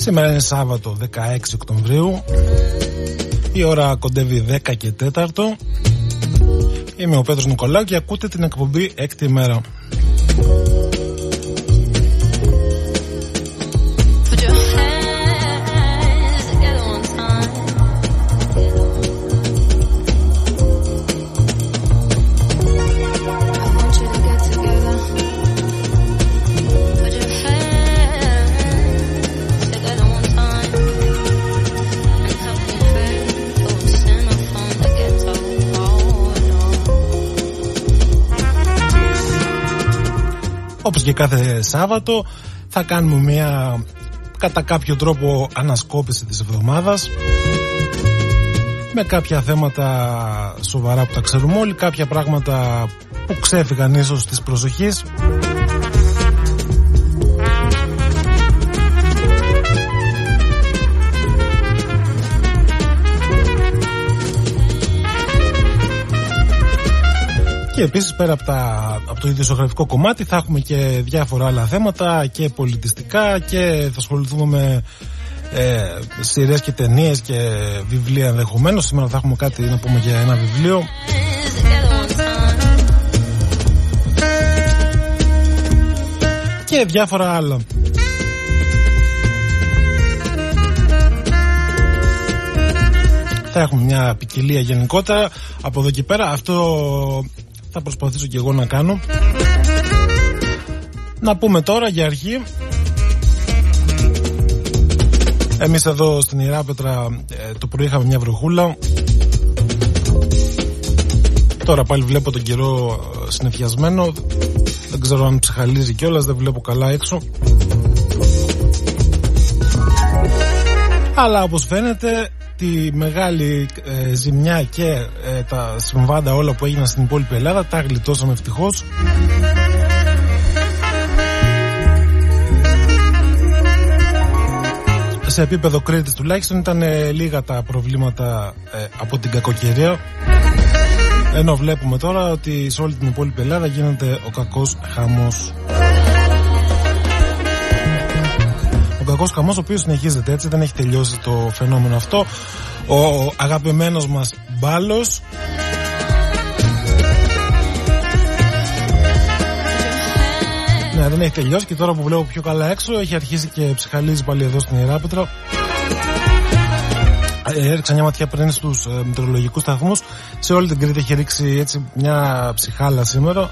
Σήμερα είναι Σάββατο 16 Οκτωβρίου. Η ώρα κοντεύει 10 και 4 Είμαι ο Πέτρος Νικολάου και ακούτε την εκπομπή έκτη μέρα και κάθε Σάββατο. Θα κάνουμε μια κατά κάποιο τρόπο ανασκόπηση της εβδομάδας. Με κάποια θέματα σοβαρά που τα ξέρουμε όλοι, κάποια πράγματα που ξέφυγαν ίσως της προσοχής. Και επίσης πέρα από, τα, από το ιδιοσιογραφικό κομμάτι θα έχουμε και διάφορα άλλα θέματα και πολιτιστικά και θα ασχοληθούμε με ε, σειρές και ταινίες και βιβλία ενδεχομένως. Σήμερα θα έχουμε κάτι να πούμε για ένα βιβλίο. Hands together one time. και διάφορα άλλα. Θα έχουμε μια ποικιλία γενικότερα από εδώ και πέρα. Αυτό θα προσπαθήσω και εγώ να κάνω. Να πούμε τώρα για αρχή. Εμείς εδώ στην Ιεράπετρα ε, το πρωί είχαμε μια βροχούλα. Τώρα πάλι βλέπω τον καιρό ε, συνεφιασμένο. Δεν ξέρω αν ψυχαλίζει κιόλας, δεν βλέπω καλά έξω. Αλλά όπως φαίνεται τη μεγάλη ε, ζημιά και ε, τα συμβάντα όλα που έγιναν στην υπόλοιπη Ελλάδα τα γλιτώσαμε ευτυχώς. Σε επίπεδο Κρήτης τουλάχιστον ήταν ε, λίγα τα προβλήματα ε, από την κακοκαιρία. Ενώ βλέπουμε τώρα ότι σε όλη την υπόλοιπη Ελλάδα γίνεται ο κακός χαμός ο κακός χαμός ο οποίος συνεχίζεται έτσι δεν έχει τελειώσει το φαινόμενο αυτό ο αγαπημένος μας μπάλος Ναι, δεν έχει τελειώσει και τώρα που βλέπω πιο καλά έξω έχει αρχίσει και ψυχαλίζει πάλι εδώ στην Ιεράπετρα. Ε, Έριξα μια ματιά πριν στους ε, μετρολογικούς σταθμούς. Σε όλη την Κρήτη έχει ρίξει έτσι μια ψυχάλα σήμερα.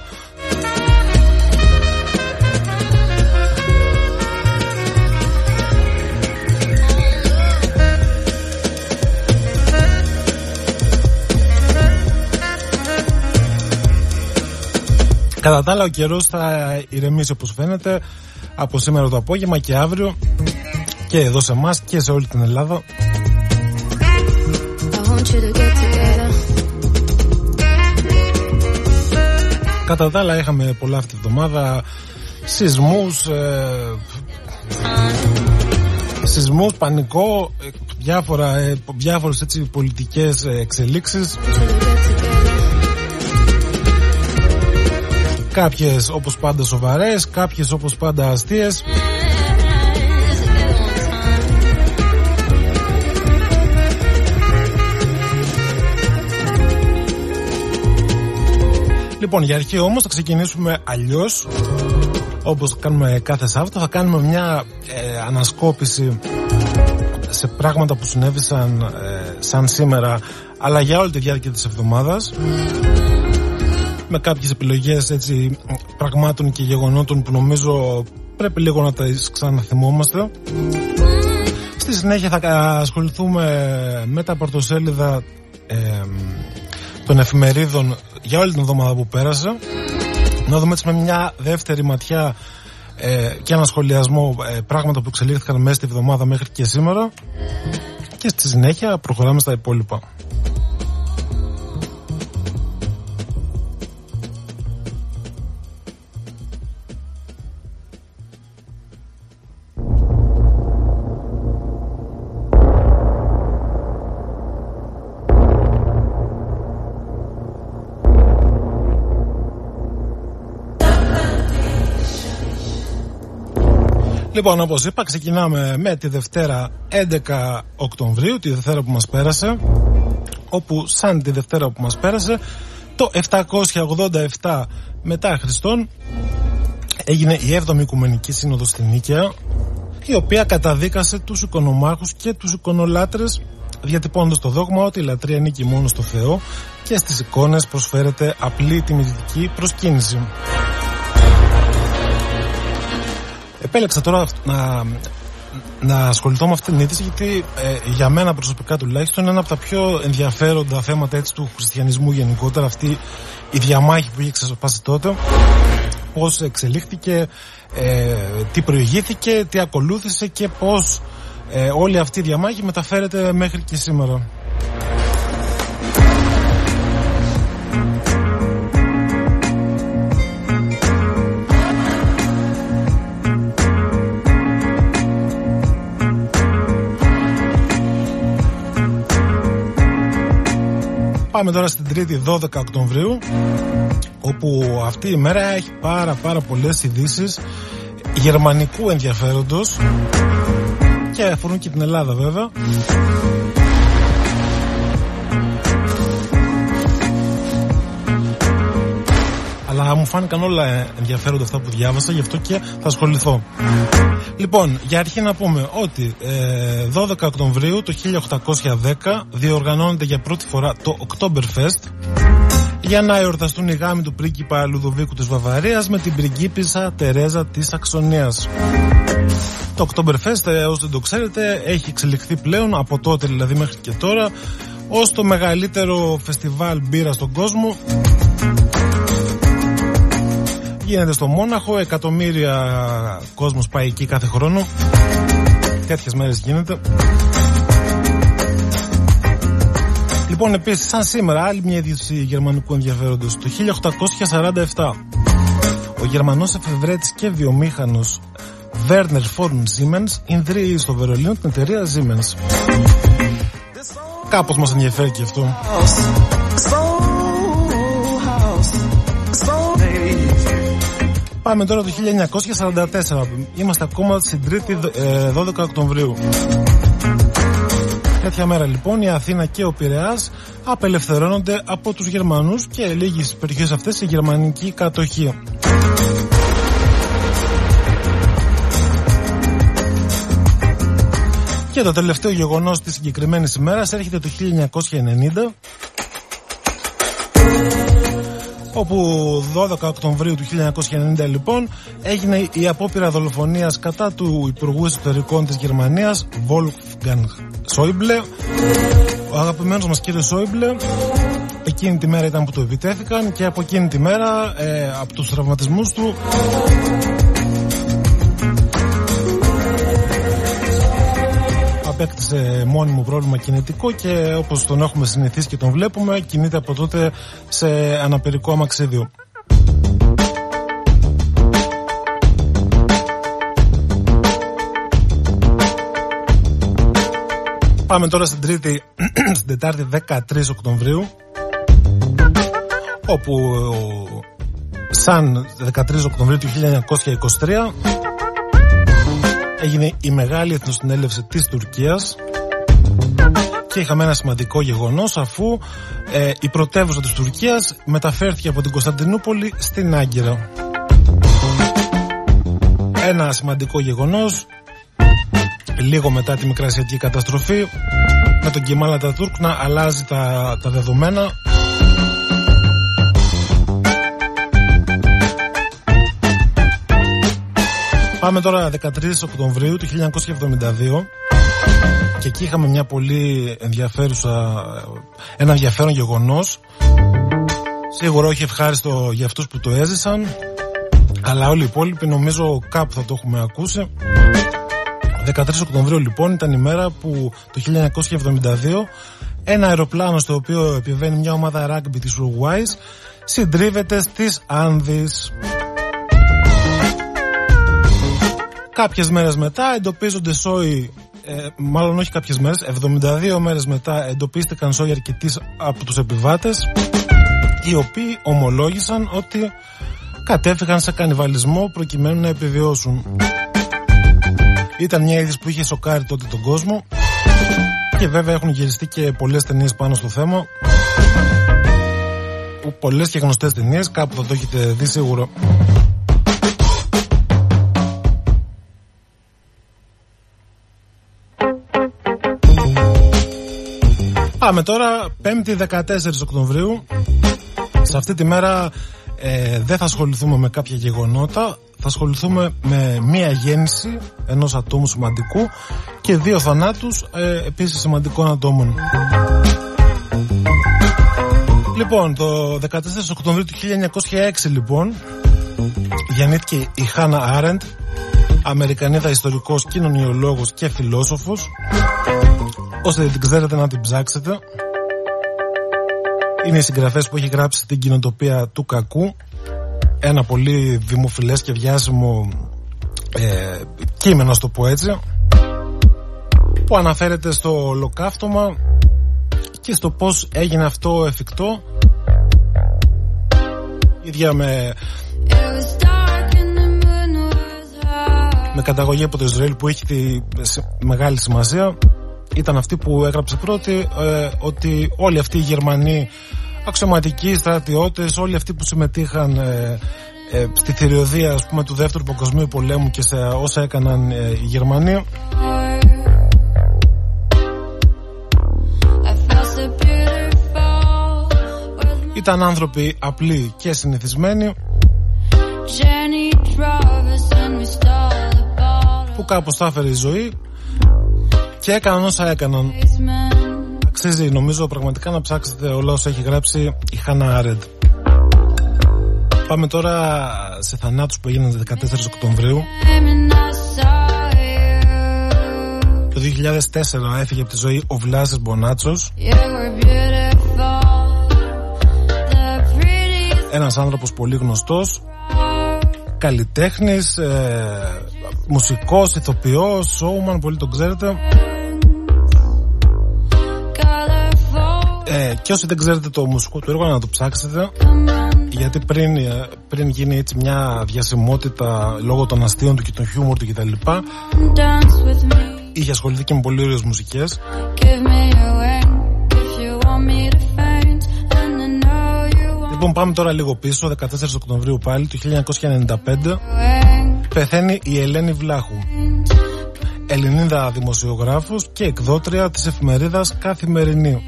Κατά τα άλλα ο καιρός θα ηρεμήσει όπως φαίνεται από σήμερα το απόγευμα και αύριο και εδώ σε εμάς και σε όλη την Ελλάδα. I want you to get together. Κατά τα άλλα είχαμε πολλά αυτή τη βδομάδα σεισμούς, ε, σεισμούς, πανικό, ε, διάφορα, ε, διάφορες έτσι πολιτικές ε, εξελίξεις. Κάποιες όπως πάντα σοβαρές, κάποιες όπως πάντα αστείες. Hands together one time. Λοιπόν, για αρχή όμως θα ξεκινήσουμε αλλιώς όπως κάνουμε κάθε Σάββατο θα κάνουμε μια ε, ανασκόπηση σε πράγματα που συνέβησαν ε, σαν σήμερα αλλά για όλη τη διάρκεια της εβδομάδας με κάποιες επιλογές έτσι πραγμάτων και γεγονότων που νομίζω πρέπει λίγο να τα ξαναθυμόμαστε. Στη συνέχεια θα ασχοληθούμε με τα πρωτοσέλιδα ε, των εφημερίδων για όλη την εβδομάδα που πέρασε. Να δούμε έτσι με μια δεύτερη ματιά ε, και ένα σχολιασμό ε, πράγματα που εξελίχθηκαν μέσα στη βδομάδα μέχρι και σήμερα. Και στη συνέχεια προχωράμε στα υπόλοιπα. Λοιπόν, όπως είπα, ξεκινάμε με τη Δευτέρα 11 Οκτωβρίου, τη Δευτέρα που μας πέρασε, όπου σαν τη Δευτέρα που μας πέρασε, το 787 μετά Χριστόν έγινε η 7η Οικουμενική Σύνοδος στην Νίκαια, η οποία καταδίκασε τους οικονομάρχους και τους εικονολάτρες διατυπώνοντας το δόγμα ότι η λατρεία νίκη μόνο στο Θεό και στις εικόνες προσφέρεται απλή τιμητική προσκύνηση. Επέλεξα τώρα να, να ασχοληθώ με αυτή την είδηση γιατί ε, για μένα προσωπικά τουλάχιστον είναι ένα από τα πιο ενδιαφέροντα θέματα έτσι, του χριστιανισμού γενικότερα αυτή η διαμάχη που είχε ξεσπάσει τότε πώς εξελίχθηκε ε, τι προηγήθηκε, τι ακολούθησε και πώς ε, όλη αυτή η διαμάχη μεταφέρεται μέχρι και σήμερα. Πάμε τώρα στην Τρίτη 12 Οκτωβρίου όπου αυτή η μέρα έχει πάρα πάρα πολλές ειδήσεις γερμανικού ενδιαφέροντος και αφορούν και την Ελλάδα βέβαια αλλά μου φάνηκαν όλα ενδιαφέροντα αυτά που διάβασα γι' αυτό και θα ασχοληθώ Λοιπόν, για αρχή να πούμε ότι ε, 12 Οκτωβρίου το 1810 διοργανώνεται για πρώτη φορά το Oktoberfest για να εορταστούν οι γάμοι του πρίγκιπα Λουδοβίκου της Βαβαρίας με την πριγκίπισσα Τερέζα της Αξονίας. Το Oktoberfest, ε, όσο δεν το ξέρετε, έχει εξελιχθεί πλέον από τότε δηλαδή μέχρι και τώρα ως το μεγαλύτερο φεστιβάλ μπύρας στον κόσμο Γίνεται στο Μόναχο, εκατομμύρια κόσμος πάει εκεί κάθε χρόνο. Τέτοιες μέρες γίνεται. Λοιπόν, επίσης, σαν σήμερα, άλλη μια είδηση γερμανικού ενδιαφέροντος. Το 1847, ο Γερμανός εφευρέτης και βιομήχανος Werner von Siemens ιδρύει στο Βερολίνο την εταιρεία Siemens. Κάπως μας ενδιαφέρει και αυτό. Πάμε τώρα το 1944. Είμαστε ακόμα στην 3η 12 Οκτωβρίου. Τέτοια μέρα λοιπόν η Αθήνα και ο Πειραιάς απελευθερώνονται από τους Γερμανούς και λίγες περιοχές αυτές σε γερμανική κατοχή. Και το τελευταίο γεγονός της συγκεκριμένης ημέρας έρχεται το 1990 όπου 12 Οκτωβρίου του 1990 λοιπόν έγινε η απόπειρα δολοφονίας κατά του Υπουργού Εσωτερικών της Γερμανίας Wolfgang Schäuble. Ο αγαπημένος μας κύριος Schäuble εκείνη τη μέρα ήταν που το επιτέθηκαν και από εκείνη τη μέρα ε, από τους τραυματισμούς του απέκτησε μόνιμο πρόβλημα κινητικό και όπως τον έχουμε συνηθίσει και τον βλέπουμε κινείται από τότε σε αναπηρικό αμαξίδιο. Πάμε τώρα στην Τρίτη, στην Τετάρτη 13 Οκτωβρίου όπου σαν 13 Οκτωβρίου του 1923 έγινε η μεγάλη εθνοσυνέλευση της Τουρκίας και είχαμε ένα σημαντικό γεγονός αφού ε, η πρωτεύουσα της Τουρκίας μεταφέρθηκε από την Κωνσταντινούπολη στην Άγκυρα. Ένα σημαντικό γεγονός λίγο μετά τη Μικρασιακή καταστροφή με τον Κεμάλα Τουρκ να αλλάζει τα, τα δεδομένα Πάμε τώρα 13 Οκτωβρίου του 1972 και εκεί είχαμε μια πολύ ενδιαφέρουσα, ένα ενδιαφέρον γεγονός. Σίγουρα όχι ευχάριστο για αυτούς που το έζησαν, Καλά όλοι οι υπόλοιποι νομίζω κάπου θα το έχουμε ακούσει 13 Οκτωβρίου λοιπόν ήταν η μέρα που το 1972 ένα αεροπλάνο στο οποίο επιβαίνει μια ομάδα ράγκμπι της Ουρουάης συντρίβεται στις Άνδης. Κάποιες μέρες μετά εντοπίζονται σόι ε, μάλλον όχι κάποιες μέρες, 72 μέρες μετά εντοπίστηκαν σόι αρκετοί από τους επιβάτες οι οποίοι ομολόγησαν ότι κατέφυγαν σε κανιβαλισμό προκειμένου να επιβιώσουν. Ήταν μια είδηση που είχε σοκάρει τότε τον κόσμο και βέβαια έχουν γυριστεί και πολλές ταινίες πάνω στο θέμα πολλές και γνωστές ταινίες κάπου θα το έχετε δει σίγουρα Πάμε τώρα 5η 14 Οκτωβρίου. Σε αυτή τη μέρα ε, δεν θα ασχοληθούμε με κάποια γεγονότα. Θα ασχοληθούμε με μία γέννηση ενός ατόμου σημαντικού Και δύο θανάτους ε, επίσης σημαντικών ατόμων Λοιπόν, το 14 Οκτωβρίου του 1906 λοιπόν γεννήθηκε η Χάνα Άρεντ Αμερικανίδα ιστορικός, κοινωνιολόγος και φιλόσοφος Όσοι δεν την ξέρετε να την ψάξετε. Είναι η συγγραφές που έχει γράψει την κοινοτοπία του κακού. Ένα πολύ δημοφιλές και διάσημο ε, κείμενο, στο το πω έτσι Που αναφέρεται στο ολοκαύτωμα και στο πώς έγινε αυτό εφικτό. Ίδια με με καταγωγή από το Ισραήλ που έχει τη μεγάλη σημασία ήταν αυτή που έγραψε πρώτη ε, ότι όλοι αυτοί οι Γερμανοί αξιωματικοί, στρατιώτες όλοι αυτοί που συμμετείχαν ε, ε, στη θηριωδία ας πούμε, του δεύτερου παγκοσμίου πολέμου και σε όσα έκαναν οι Γερμανοί. Ήταν άνθρωποι απλοί και συνηθισμένοι που κάπως θα έφερε η ζωή και έκαναν όσα έκαναν. Αξίζει νομίζω πραγματικά να ψάξετε όλα όσα έχει γράψει η Χάνα Άρεντ. Πάμε τώρα σε θανάτους που έγιναν 14 Οκτωβρίου. Το 2004 έφυγε από τη ζωή ο Βλάζης Μπονάτσος ένας άνθρωπος πολύ γνωστός καλλιτέχνης ε, μουσικός, ηθοποιός σόουμαν, πολύ τον ξέρετε ε, και όσοι δεν ξέρετε το μουσικό του έργο να το ψάξετε. Γιατί πριν, ε, πριν γίνει έτσι μια διασημότητα λόγω των αστείων του και των χιούμορ του κτλ είχε ασχοληθεί και με πολύ ωραίες μουσικές. Λοιπόν πάμε τώρα λίγο πίσω 14 Οκτωβρίου πάλι του 1995 Πεθαίνει η Ελένη Βλάχου. Ελληνίδα δημοσιογράφος και εκδότρια της εφημερίδας Καθημερινή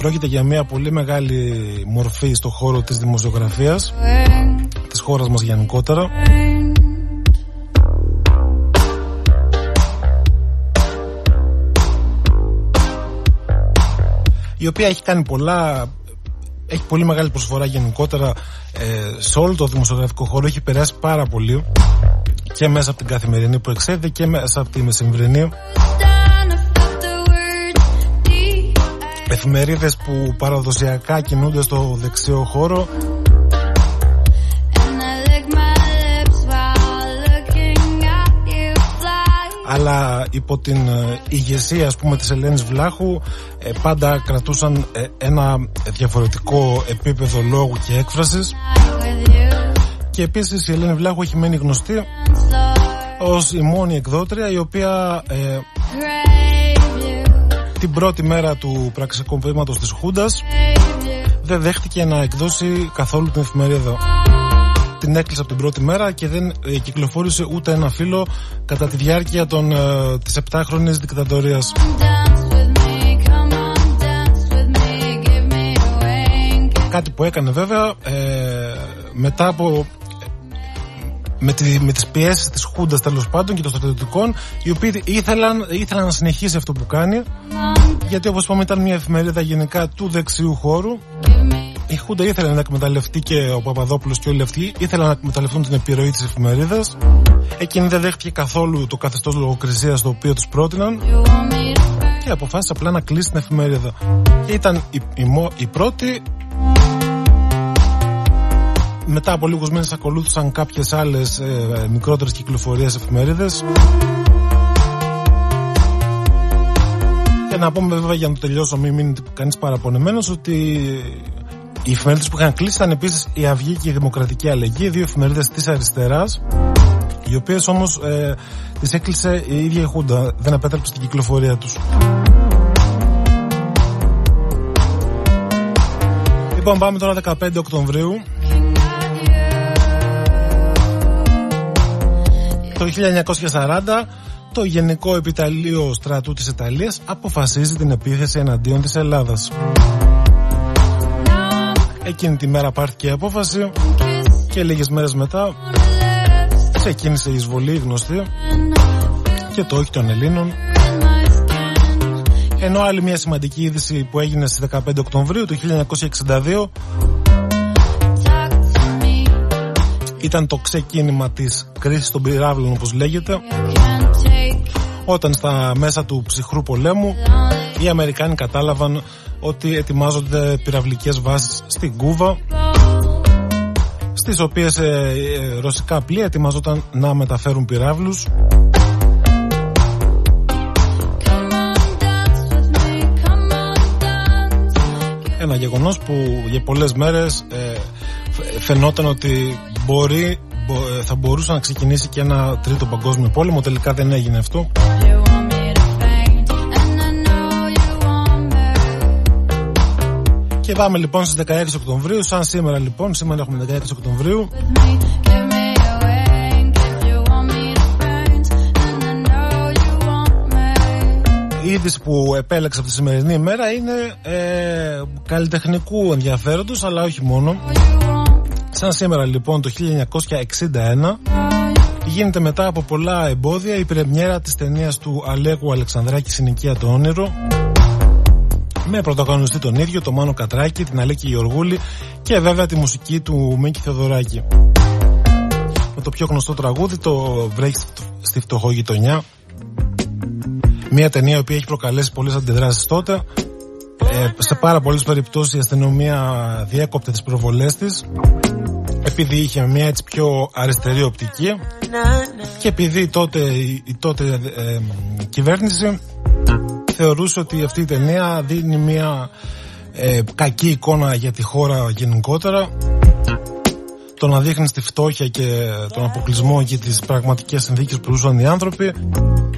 Πρόκειται για μια πολύ μεγάλη μορφή στο χώρο της δημοσιογραφίας της χώρας μας γενικότερα. Η οποία έχει κάνει πολλά έχει πολύ μεγάλη προσφορά γενικότερα ε, σε όλο το δημοσιογραφικό χώρο. Έχει περάσει πάρα πολύ και μέσα από την καθημερινή που εξέδεται και μέσα από τη μεσημβρινή εφημερίδες που παραδοσιακά κινούνται στο δεξιό χώρο. Αλλά υπό την ε, ηγεσία ας πούμε της Ελένης Βλάχου ε, πάντα κρατούσαν ε, ένα διαφορετικό επίπεδο λόγου και έκφρασης. Και επίσης η Ελένη Βλάχου έχει μένει γνωστή ως η μόνη εκδότρια η οποία την πρώτη μέρα του πραξικοπήματος της Χούντας δεν δέχτηκε να εκδώσει καθόλου την εφημερίδα την έκλεισε από την πρώτη μέρα και δεν ε, κυκλοφόρησε ούτε ένα φύλλο κατά τη διάρκεια των, ε, της 7χρονης δικτατορίας. Κάτι που έκανε βέβαια ε, μετά από με, τη, με τις πιέσεις της Χούντας τέλος πάντων και των στρατιωτικών οι οποίοι ήθελαν, ήθελαν να συνεχίσει αυτό που κάνει γιατί όπως είπαμε ήταν μια εφημερίδα γενικά του δεξιού χώρου η Χούντα ήθελε να εκμεταλλευτεί και ο Παπαδόπουλος και όλοι αυτοί ήθελαν να εκμεταλλευτούν την επιρροή της εφημερίδας. Εκείνη δεν δέχτηκε καθόλου το καθεστώς λογοκρισίας το οποίο τους πρότειναν και αποφάσισε απλά να κλείσει την εφημερίδα. Και ήταν η, η, η πρώτη. Μετά από λίγους μήνες ακολούθησαν κάποιες άλλες ε, μικρότερες κυκλοφορίες εφημερίδες. Και να πούμε βέβαια για να το τελειώσω, μην μείνει κανείς παραπονεμένος, ότι οι εφημερίδες που είχαν κλείσει ήταν επίσης η Αυγή και η Δημοκρατική Αλληλεγγύη, δύο εφημερίδες της αριστεράς, οι οποίες όμως ε, τις έκλεισε η ίδια η Χούντα, δεν επέτρεψε την κυκλοφορία τους. Λοιπόν, πάμε τώρα 15 Οκτωβρίου. Το 1940 το Γενικό Επιταλείο Στρατού της Ιταλίας αποφασίζει την επίθεση εναντίον της Ελλάδας. Εκείνη τη μέρα πάρθηκε η απόφαση και λίγες μέρες μετά ξεκίνησε η εισβολή γνωστή και το όχι των Ελλήνων ενώ άλλη μια σημαντική είδηση που έγινε στις 15 Οκτωβρίου του 1962 ήταν το ξεκίνημα της κρίσης των πυράβλων όπως λέγεται όταν στα μέσα του ψυχρού πολέμου οι Αμερικάνοι κατάλαβαν ότι ετοιμάζονται πυραυλικές βάσεις στην Κούβα στις οποίες ε, ε, ρωσικά πλοία ετοιμαζόταν να μεταφέρουν πυράβλους. Ένα γεγονός που για πολλές μέρες ε, φαινόταν ότι μπορεί ε, θα μπορούσε να ξεκινήσει και ένα τρίτο παγκόσμιο πόλεμο. Τελικά δεν έγινε αυτό. Και πάμε λοιπόν στις 16 Οκτωβρίου, σαν σήμερα λοιπόν, σήμερα έχουμε 16 Οκτωβρίου. Η είδηση που επέλεξα από τη σημερινή ημέρα είναι ε, καλλιτεχνικού ενδιαφέροντος, αλλά όχι μόνο. Σαν σήμερα λοιπόν το 1961 γίνεται μετά από πολλά εμπόδια η πρεμιέρα της ταινίας του Αλέγου Αλεξανδράκη «Συνοικία το όνειρο» με πρωταγωνιστή τον ίδιο, τον Μάνο Κατράκη, την Αλέκη Γεωργούλη και βέβαια τη μουσική του Μίκη Θεοδωράκη. Με το πιο γνωστό τραγούδι, το «Βρέχει στη φτωχό γειτονιά». Μια ταινία η οποία έχει προκαλέσει πολλές αντιδράσεις τότε. Ε, σε πάρα πολλές περιπτώσεις η αστυνομία διέκοπτε τις προβολές της επειδή είχε μια έτσι πιο αριστερή οπτική και επειδή τότε η τότε ε, κυβέρνηση θεωρούσε ότι αυτή η ταινία δίνει μια ε, κακή εικόνα για τη χώρα γενικότερα το να δείχνεις τη φτώχεια και τον αποκλεισμό και τις πραγματικές συνθήκες που ζούσαν οι άνθρωποι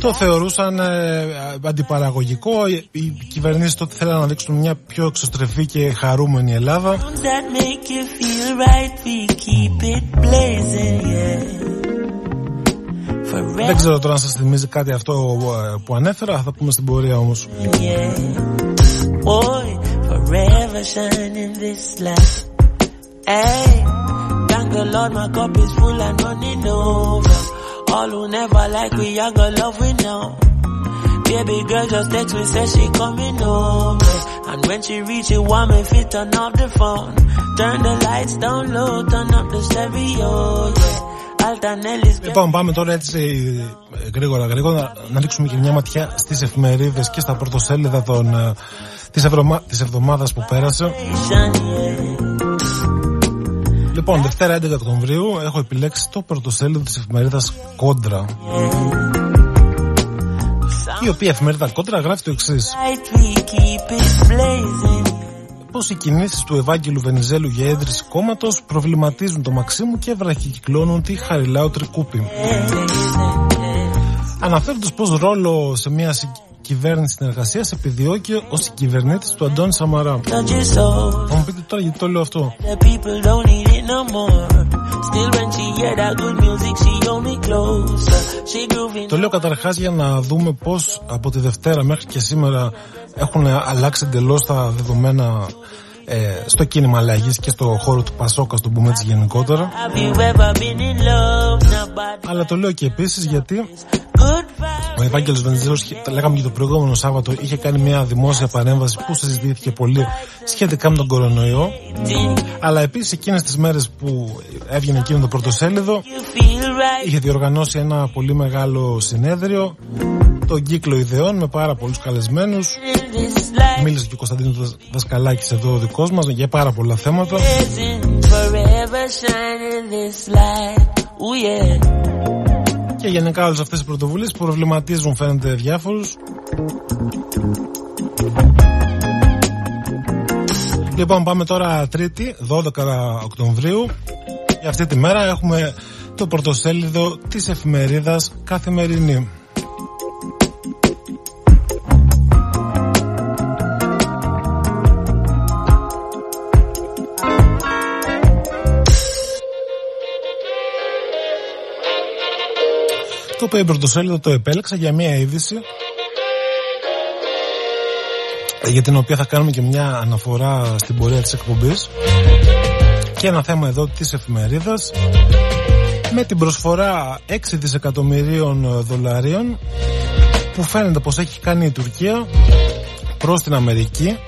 το θεωρούσαν ε, αντιπαραγωγικό. Οι κυβερνήσεις τότε θέλανε να δείξουν μια πιο εξωστρεφή και χαρούμενη Ελλάδα. Δεν ξέρω τώρα αν σας θυμίζει κάτι αυτό ε, που ανέφερα. Θα πούμε στην πορεία όμως. Thank the Lord my cup is full and running over All who never like we I got love we know Baby girl just text me say she coming over And when she reach it want me fit turn off the phone Turn the lights down low turn up the stereo yeah Λοιπόν, πάμε τώρα έτσι γρήγορα γρήγορα να ρίξουμε και μια ματιά στις εφημερίδες και στα πρωτοσέλιδα των, ε, της, ευρωμα, της εβδομάδας που πέρασε. Λοιπόν, Δευτέρα 11 Οκτωβρίου έχω επιλέξει το πρωτοσέλιδο της εφημερίδας Κόντρα. Η οποία εφημερίδα Κόντρα γράφει το εξής. Πω οι κινήσεις του Ευάγγελου Βενιζέλου για έδρυση κόμματος προβληματίζουν το Μαξίμου και βραχικυκλώνουν τη Χαριλάου Τρικούπη. Αναφέροντας πω ρόλο σε μια κυβέρνηση συνεργασίας επιδιώκει ω κυβερνήτη του Αντώνη Σαμαρά. Θα μου πείτε τώρα γιατί το λέω αυτό. Το λέω καταρχάς για να δούμε πώς από τη Δευτέρα μέχρι και σήμερα έχουν αλλάξει εντελώς τα δεδομένα ε, στο κίνημα αλλαγής και στο χώρο του Πασόκα, στον πούμε έτσι γενικότερα. Αλλά το λέω και επίσης γιατί ο Ευάγγελος Βενιζέλο, λέγαμε και το προηγούμενο Σάββατο, είχε κάνει μια δημόσια παρέμβαση που συζητήθηκε πολύ σχετικά με τον κορονοϊό. Αλλά επίσης εκείνες τις μέρες που έβγαινε εκείνο το πρωτοσέλιδο, είχε διοργανώσει ένα πολύ μεγάλο συνέδριο, τον κύκλο ιδεών με πάρα πολλούς καλεσμένους. Μίλησε και ο Κωνσταντίνος Δασκαλάκης εδώ ο δικός μας για πάρα πολλά θέματα. Και γενικά όλες αυτές οι πρωτοβουλίες προβληματίζουν φαίνεται διάφορους. Λοιπόν πάμε τώρα Τρίτη 12 Οκτωβρίου Για αυτή τη μέρα έχουμε το πρωτοσέλιδο της εφημερίδας Καθημερινή Το οποίο πρωτοσέλιδο το επέλεξα για μια είδηση για την οποία θα κάνουμε και μια αναφορά στην πορεία της εκπομπής. Και ένα θέμα εδώ της εφημερίδας. Με την προσφορά 6 δισεκατομμυρίων δολαρίων που φαίνεται πως έχει κάνει η Τουρκία προς την Αμερική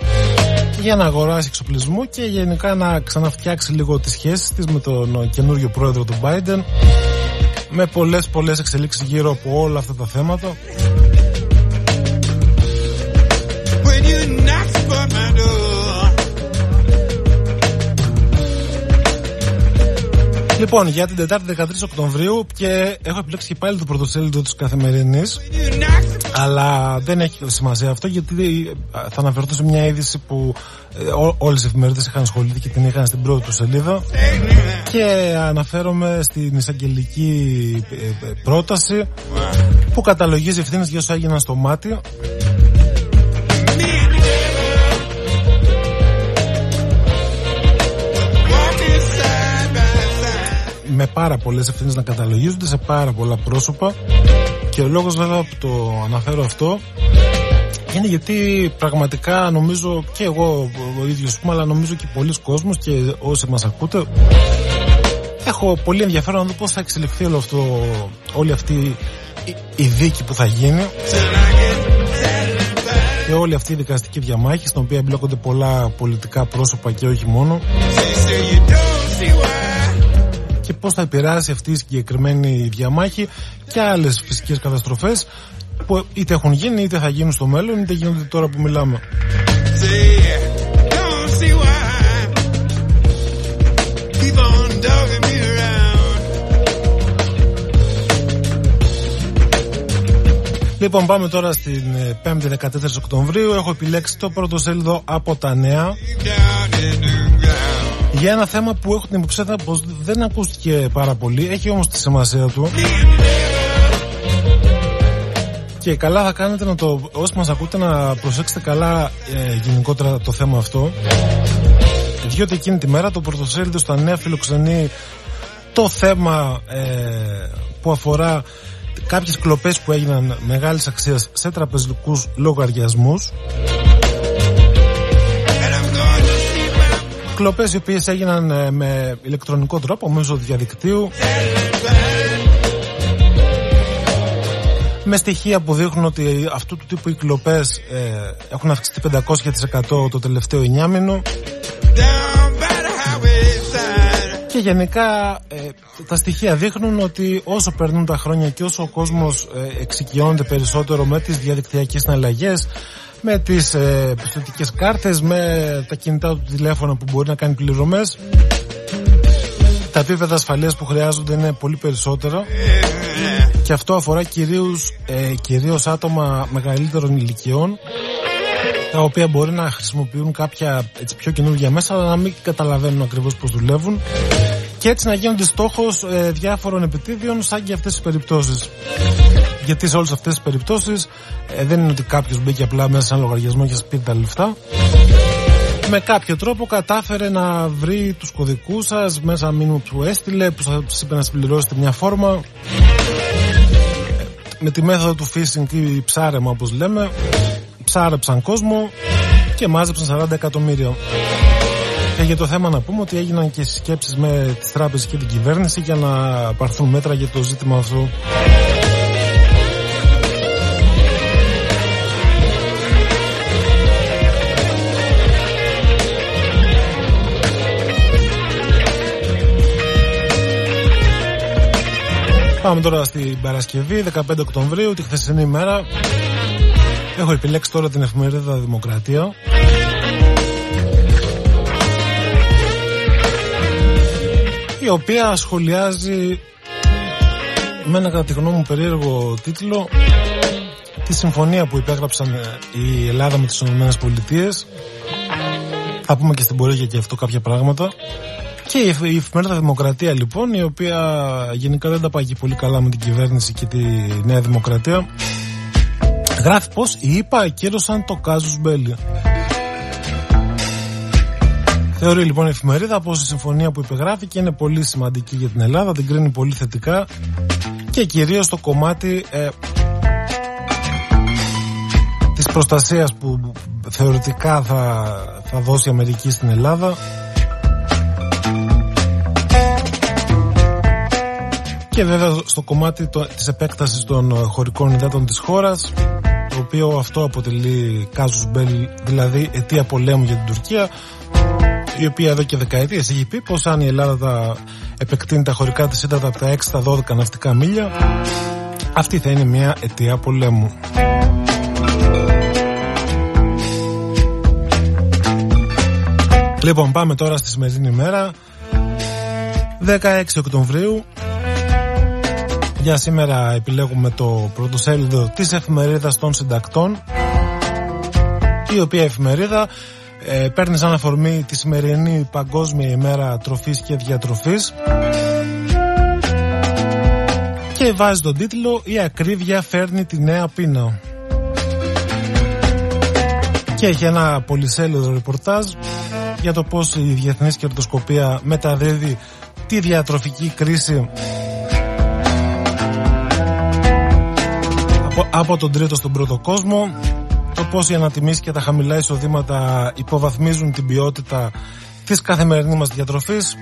για να αγοράσει εξοπλισμό και γενικά να ξαναφτιάξει λίγο τις σχέσεις της με τον καινούριο πρόεδρο του Biden με πολλές πολλές εξελίξεις γύρω από όλα αυτά τα θέματα Λοιπόν, για την Τετάρτη 13 Οκτωβρίου και έχω επιλέξει και πάλι το πρωτοσέλιδο της Καθημερινής. Αλλά δεν έχει σημασία αυτό γιατί θα αναφερθώ σε μια είδηση που ε, όλες οι εφημερίδες είχαν ασχοληθεί και την είχαν στην πρώτη τους σελίδα. Και αναφέρομαι στην εισαγγελική ε, ε, πρόταση που καταλογίζει ευθύνες για όσα έγιναν στο μάτι με πάρα πολλές ευθύνες να καταλογίζονται σε πάρα πολλά πρόσωπα. Και ο λόγος βέβαια που το αναφέρω αυτό είναι γιατί πραγματικά νομίζω και εγώ ο ίδιος αλλά νομίζω και πολλοί κόσμος και όσοι μας ακούτε έχω πολύ ενδιαφέρον να δω πώς θα εξελιχθεί όλο αυτό, όλη αυτή η δίκη που θα γίνει και όλη αυτή η δικαστική διαμάχη στην οποία εμπλέκονται πολλά πολιτικά πρόσωπα και όχι μόνο και πώς θα επηρεάσει αυτή η συγκεκριμένη διαμάχη και άλλες φυσικές καταστροφές που είτε έχουν γίνει είτε θα γίνουν στο μέλλον είτε γίνονται τώρα που μιλάμε. Λοιπόν πάμε τώρα στην 5η 14 Οκτωβρίου Έχω επιλέξει το πρώτο σέλιδο από τα νέα για ένα θέμα που έχω την υποψία πως δεν ακούστηκε πάρα πολύ έχει όμως τη σημασία του. Και καλά θα κάνετε να το όσοι μας ακούτε να προσέξετε καλά ε, γενικότερα το θέμα αυτό. Διότι εκείνη τη μέρα το πρωτοσέλιδο στα νέα φιλοξενεί το θέμα ε, που αφορά κάποιες κλοπές που έγιναν μεγάλης αξίας σε τραπεζικούς λογαριασμούς Κλοπές οι οποίες έγιναν ε, με ηλεκτρονικό τρόπο μέσω διαδικτύου. Με στοιχεία που δείχνουν ότι αυτού του τύπου οι κλοπές ε, έχουν αυξηθεί 500% το τελευταίο 9 μήνο και γενικά ε, τα στοιχεία δείχνουν ότι όσο περνούν τα χρόνια και όσο ο κόσμος ε, εξοικειώνεται περισσότερο με τις διαδικτυακές συναλλαγές με τις ε, πιστοτικές κάρτες, με τα κινητά του τηλέφωνα που μπορεί να κάνει πληρωμές. Τα επίπεδα ασφαλείας που χρειάζονται είναι πολύ περισσότερα και αυτό αφορά κυρίως, ε, κυρίως άτομα μεγαλύτερων ηλικιών τα οποία μπορεί να χρησιμοποιούν κάποια έτσι, πιο καινούργια μέσα αλλά να μην καταλαβαίνουν ακριβώς πώς δουλεύουν και έτσι να γίνονται στόχος ε, διάφορων επιτίδιων σαν και αυτές τις περιπτώσεις. Γιατί σε όλες αυτές τις περιπτώσεις ε, δεν είναι ότι κάποιος μπήκε απλά μέσα σε ένα λογαριασμό και σα πήρε τα λεφτά. Με κάποιο τρόπο κατάφερε να βρει τους κωδικούς σας μέσα μήνυμα που έστειλε, που σας είπε να συμπληρώσετε μια φόρμα. Με τη μέθοδο του phishing ή ψάρεμα όπως λέμε, ψάρεψαν κόσμο και μάζεψαν 40 εκατομμύρια. Και για το θέμα να πούμε ότι έγιναν και συσκέψεις με τις τράπεζες και την κυβέρνηση για να πάρθουν μέτρα για το ζήτημα αυτό. Πάμε τώρα στην Παρασκευή, 15 Οκτωβρίου, τη χθεσινή ημέρα. Έχω επιλέξει τώρα την εφημερίδα Δημοκρατία. Η οποία σχολιάζει με ένα κατά τη γνώμη μου περίεργο τίτλο τη συμφωνία που υπέγραψαν η Ελλάδα με τις Ηνωμένες Πολιτείες. Θα πούμε και στην πορεία και αυτό κάποια πράγματα. Και η εφημερίδα Δημοκρατία λοιπόν η οποία γενικά δεν τα πάει και πολύ καλά με την κυβέρνηση και τη Νέα Δημοκρατία γράφει πως οι ΙΠΑ ακύρωσαν το Κάζους Μπέλι Θεωρεί λοιπόν η εφημερίδα πως η συμφωνία που υπεγράφηκε είναι πολύ σημαντική για την Ελλάδα, την κρίνει πολύ θετικά και κυρίως το κομμάτι ε, της προστασίας που θεωρητικά θα, θα δώσει η Αμερική στην Ελλάδα. Και βέβαια στο κομμάτι το, της επέκτασης των χωρικών υδάτων της χώρας το οποίο αυτό αποτελεί κάζους μπέλ δηλαδή αιτία πολέμου για την Τουρκία η οποία εδώ και δεκαετίες έχει πει πως αν η Ελλάδα τα επεκτείνει τα χωρικά της ύδατα από τα 6 στα 12 ναυτικά μίλια αυτή θα είναι μια αιτία πολέμου. Λοιπόν πάμε τώρα στη σημερινή ημέρα 16 Οκτωβρίου Για σήμερα επιλέγουμε το πρωτοσέλιδο της εφημερίδας των συντακτών Η οποία εφημερίδα ε, παίρνεις σαν αφορμή τη σημερινή Παγκόσμια ημέρα τροφής και διατροφής και βάζεις τον τίτλο «Η ακρίβεια φέρνει τη νέα πείνα». Και έχει ένα πολυσέλιδο ρεπορτάζ για το πώς η διεθνής κερδοσκοπία μεταδίδει τη διατροφική κρίση από, από τον τρίτο στον πρώτο κόσμο το πώς οι ανατιμήσεις και τα χαμηλά εισοδήματα υποβαθμίζουν την ποιότητα της καθημερινής μας διατροφής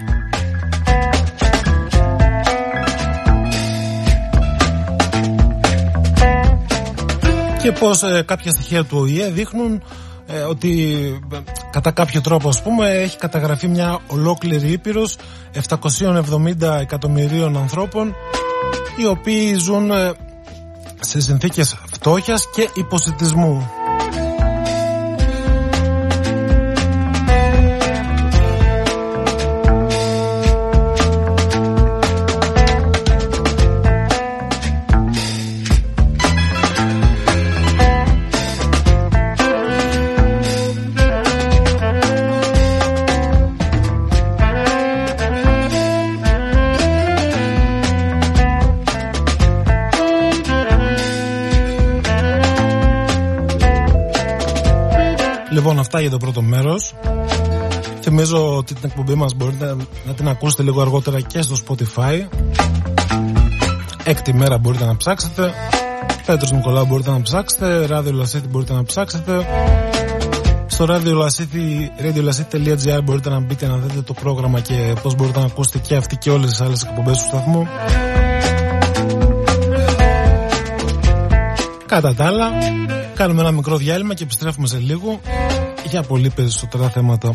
και πως ε, κάποια στοιχεία του ΟΗΕ δείχνουν ε, ότι ε, κατά κάποιο τρόπο ας πούμε έχει καταγραφεί μια ολόκληρη ήπειρος 770 εκατομμυρίων ανθρώπων οι οποίοι ζουν σε συνθήκες φτώχειας και υποσυτισμού. Αυτά για το πρώτο μέρος. Θυμίζω ότι την εκπομπή μας μπορείτε να την ακούσετε λίγο αργότερα και στο Spotify. Έκτη μέρα μπορείτε να ψάξετε. Πέτρος Νικολάου μπορείτε να ψάξετε. Ράδιο Λασίτη μπορείτε να ψάξετε. Στο radiolacity.gr μπορείτε να μπείτε να δείτε το πρόγραμμα και πώς μπορείτε να ακούσετε και αυτή και όλες τις άλλες εκπομπές του σταθμού. Κατά τα άλλα, κάνουμε ένα μικρό διάλειμμα και επιστρέφουμε σε λίγο για πολύ περισσότερα θέματα.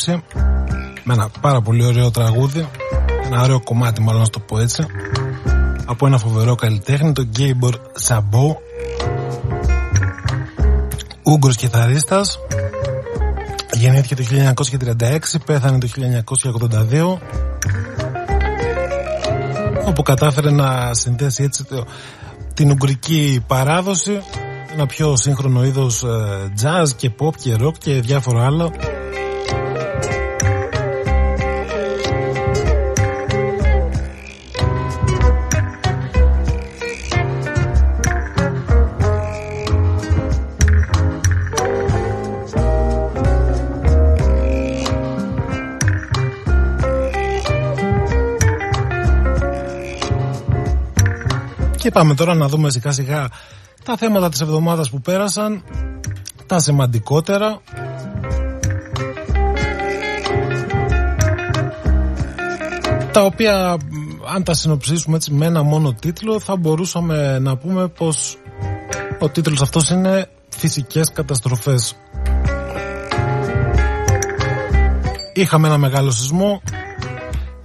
Επιστρέψει με ένα πάρα πολύ ωραίο τραγούδι ένα ωραίο κομμάτι μάλλον να το πω έτσι από ένα φοβερό καλλιτέχνη το Γκέιμπορ Σαμπό Ούγκρος κιθαρίστας. Γεννήθηκε το 1936 πέθανε το 1982 όπου κατάφερε να συνδέσει έτσι το, την ουγγρική παράδοση ένα πιο σύγχρονο είδος ε, jazz και pop και rock και διάφορα άλλα πάμε τώρα να δούμε σιγά σιγά τα θέματα της εβδομάδας που πέρασαν, τα σημαντικότερα. Τα οποία αν τα συνοψίσουμε έτσι με ένα μόνο τίτλο θα μπορούσαμε να πούμε πως ο τίτλος αυτός είναι φυσικές καταστροφές. Είχαμε ένα μεγάλο σεισμό,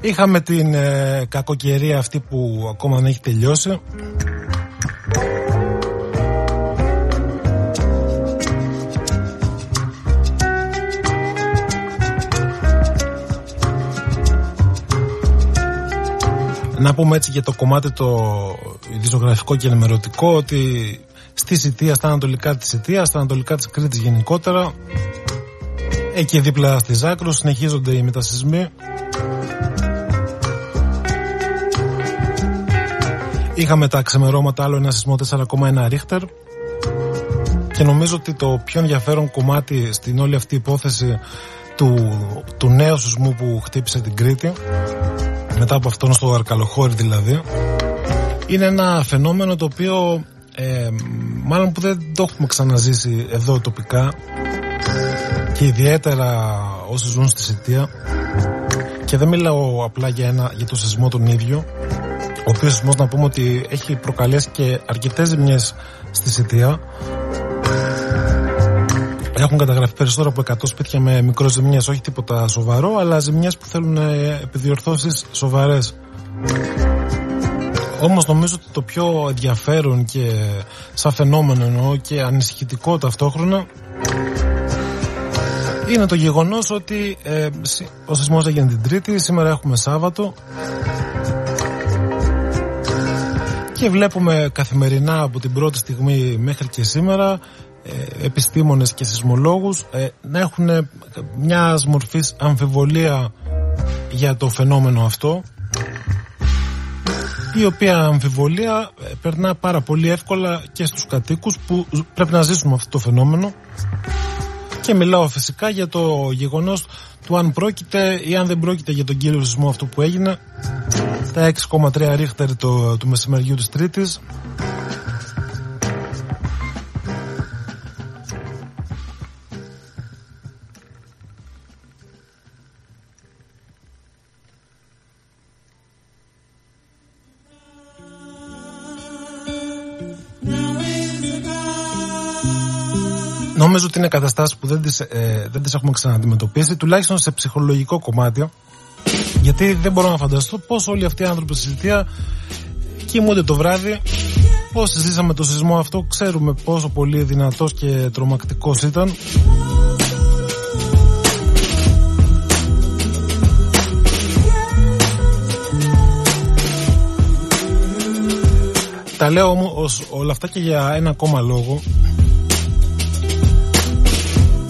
είχαμε την ε, κακοκαιρία αυτή που ακόμα δεν έχει τελειώσει Να πούμε έτσι για το κομμάτι το ειδησογραφικό και ενημερωτικό ότι στη Σιτία, στα ανατολικά της Σιτίας, στα ανατολικά της Κρήτης γενικότερα εκεί δίπλα στη Ζάκρο συνεχίζονται οι μετασυσμοί Είχαμε τα ξεμερώματα άλλο ένα σεισμό 4,1 ρίχτερ. Και νομίζω ότι το πιο ενδιαφέρον κομμάτι στην όλη αυτή υπόθεση του, του νέου σεισμού που χτύπησε την Κρήτη μετά από αυτόν στο Αρκαλοχώρι δηλαδή είναι ένα φαινόμενο το οποίο ε, μάλλον που δεν το έχουμε ξαναζήσει εδώ τοπικά και ιδιαίτερα όσοι ζουν στη Σιτία. Και δεν μιλάω απλά για, ένα, για το σεισμό τον ίδιο ο οποίος σεισμός να πούμε ότι έχει προκαλέσει και αρκετές ζημιές στη Σιτία έχουν καταγραφεί περισσότερο από 100 σπίτια με μικροζημιέ, όχι τίποτα σοβαρό, αλλά ζημιέ που θέλουν ε, επιδιορθώσεις σοβαρές. Όμως νομίζω ότι το πιο ενδιαφέρον και σαν φαινόμενο εννοώ και ανησυχητικό ταυτόχρονα είναι το γεγονός ότι ε, ο σεισμός έγινε την Τρίτη, σήμερα έχουμε Σάββατο και βλέπουμε καθημερινά από την πρώτη στιγμή μέχρι και σήμερα ε, επιστήμονες και σεισμολόγους ε, να έχουν μια μορφής αμφιβολία για το φαινόμενο αυτό η οποία αμφιβολία ε, περνά πάρα πολύ εύκολα και στους κατοίκους που πρέπει να ζήσουν αυτό το φαινόμενο. Και μιλάω φυσικά για το γεγονός του αν πρόκειται ή αν δεν πρόκειται για τον κύριο σεισμό αυτό που έγινε. Τα 6,3 ρίχτερ το, του μεσημεριού της Τρίτης Νομίζω ότι είναι καταστάσεις που δεν τις ε, δεν τις έχουμε ξαναντιμετωπίσει, τουλάχιστον σε ψυχολογικό κομμάτι. Γιατί δεν μπορώ να φανταστώ πώς όλοι αυτοί οι άνθρωποι στη συζητία κοιμούνται το βράδυ, πώς ζήσαμε το σεισμό αυτό, ξέρουμε πόσο πολύ δυνατός και τρομακτικός ήταν. Τα λέω όμως όλα αυτά και για ένα ακόμα λόγο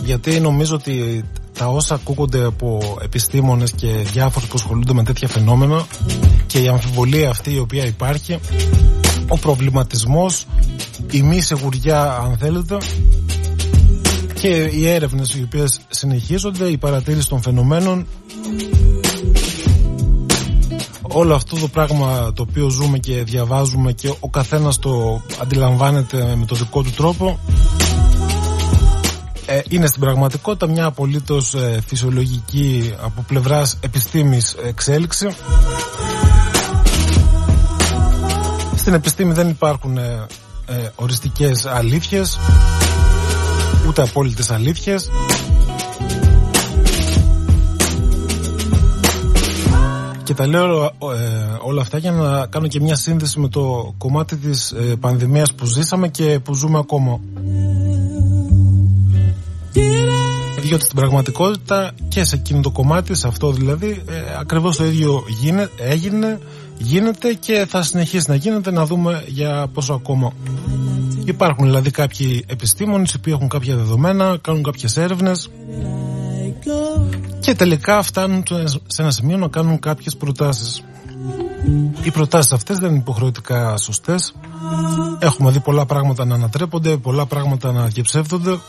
γιατί νομίζω ότι τα όσα ακούγονται από επιστήμονες και διάφορους που ασχολούνται με τέτοια φαινόμενα και η αμφιβολία αυτή η οποία υπάρχει ο προβληματισμός η μη σιγουριά αν θέλετε και οι έρευνες οι οποίες συνεχίζονται η παρατήρηση των φαινομένων. Όλο αυτό το πράγμα το οποίο ζούμε και διαβάζουμε και ο καθένας το αντιλαμβάνεται με το δικό του τρόπο ε, είναι στην πραγματικότητα μια απολύτως ε, φυσιολογική από πλευράς επιστήμης εξέλιξη. Στην επιστήμη δεν υπάρχουν ε, ε, οριστικές αλήθειες, ούτε απόλυτες αλήθειες. τα λέω ε, όλα αυτά για να κάνω και μια σύνδεση με το κομμάτι της ε, πανδημίας που ζήσαμε και που ζούμε ακόμα. Διότι στην πραγματικότητα και σε εκείνο το κομμάτι, σε αυτό δηλαδή, ε, ακριβώς το ίδιο γίνε, έγινε, γίνεται και θα συνεχίσει να γίνεται να δούμε για πόσο ακόμα. Υπάρχουν δηλαδή κάποιοι επιστήμονες οι οποίοι έχουν κάποια δεδομένα, κάνουν κάποιες έρευνες και τελικά φτάνουν σε ένα σημείο να κάνουν κάποιες προτάσεις. Οι προτάσεις αυτές δεν είναι υποχρεωτικά σωστές. Έχουμε δει πολλά πράγματα να ανατρέπονται, πολλά πράγματα να διαψεύδονται.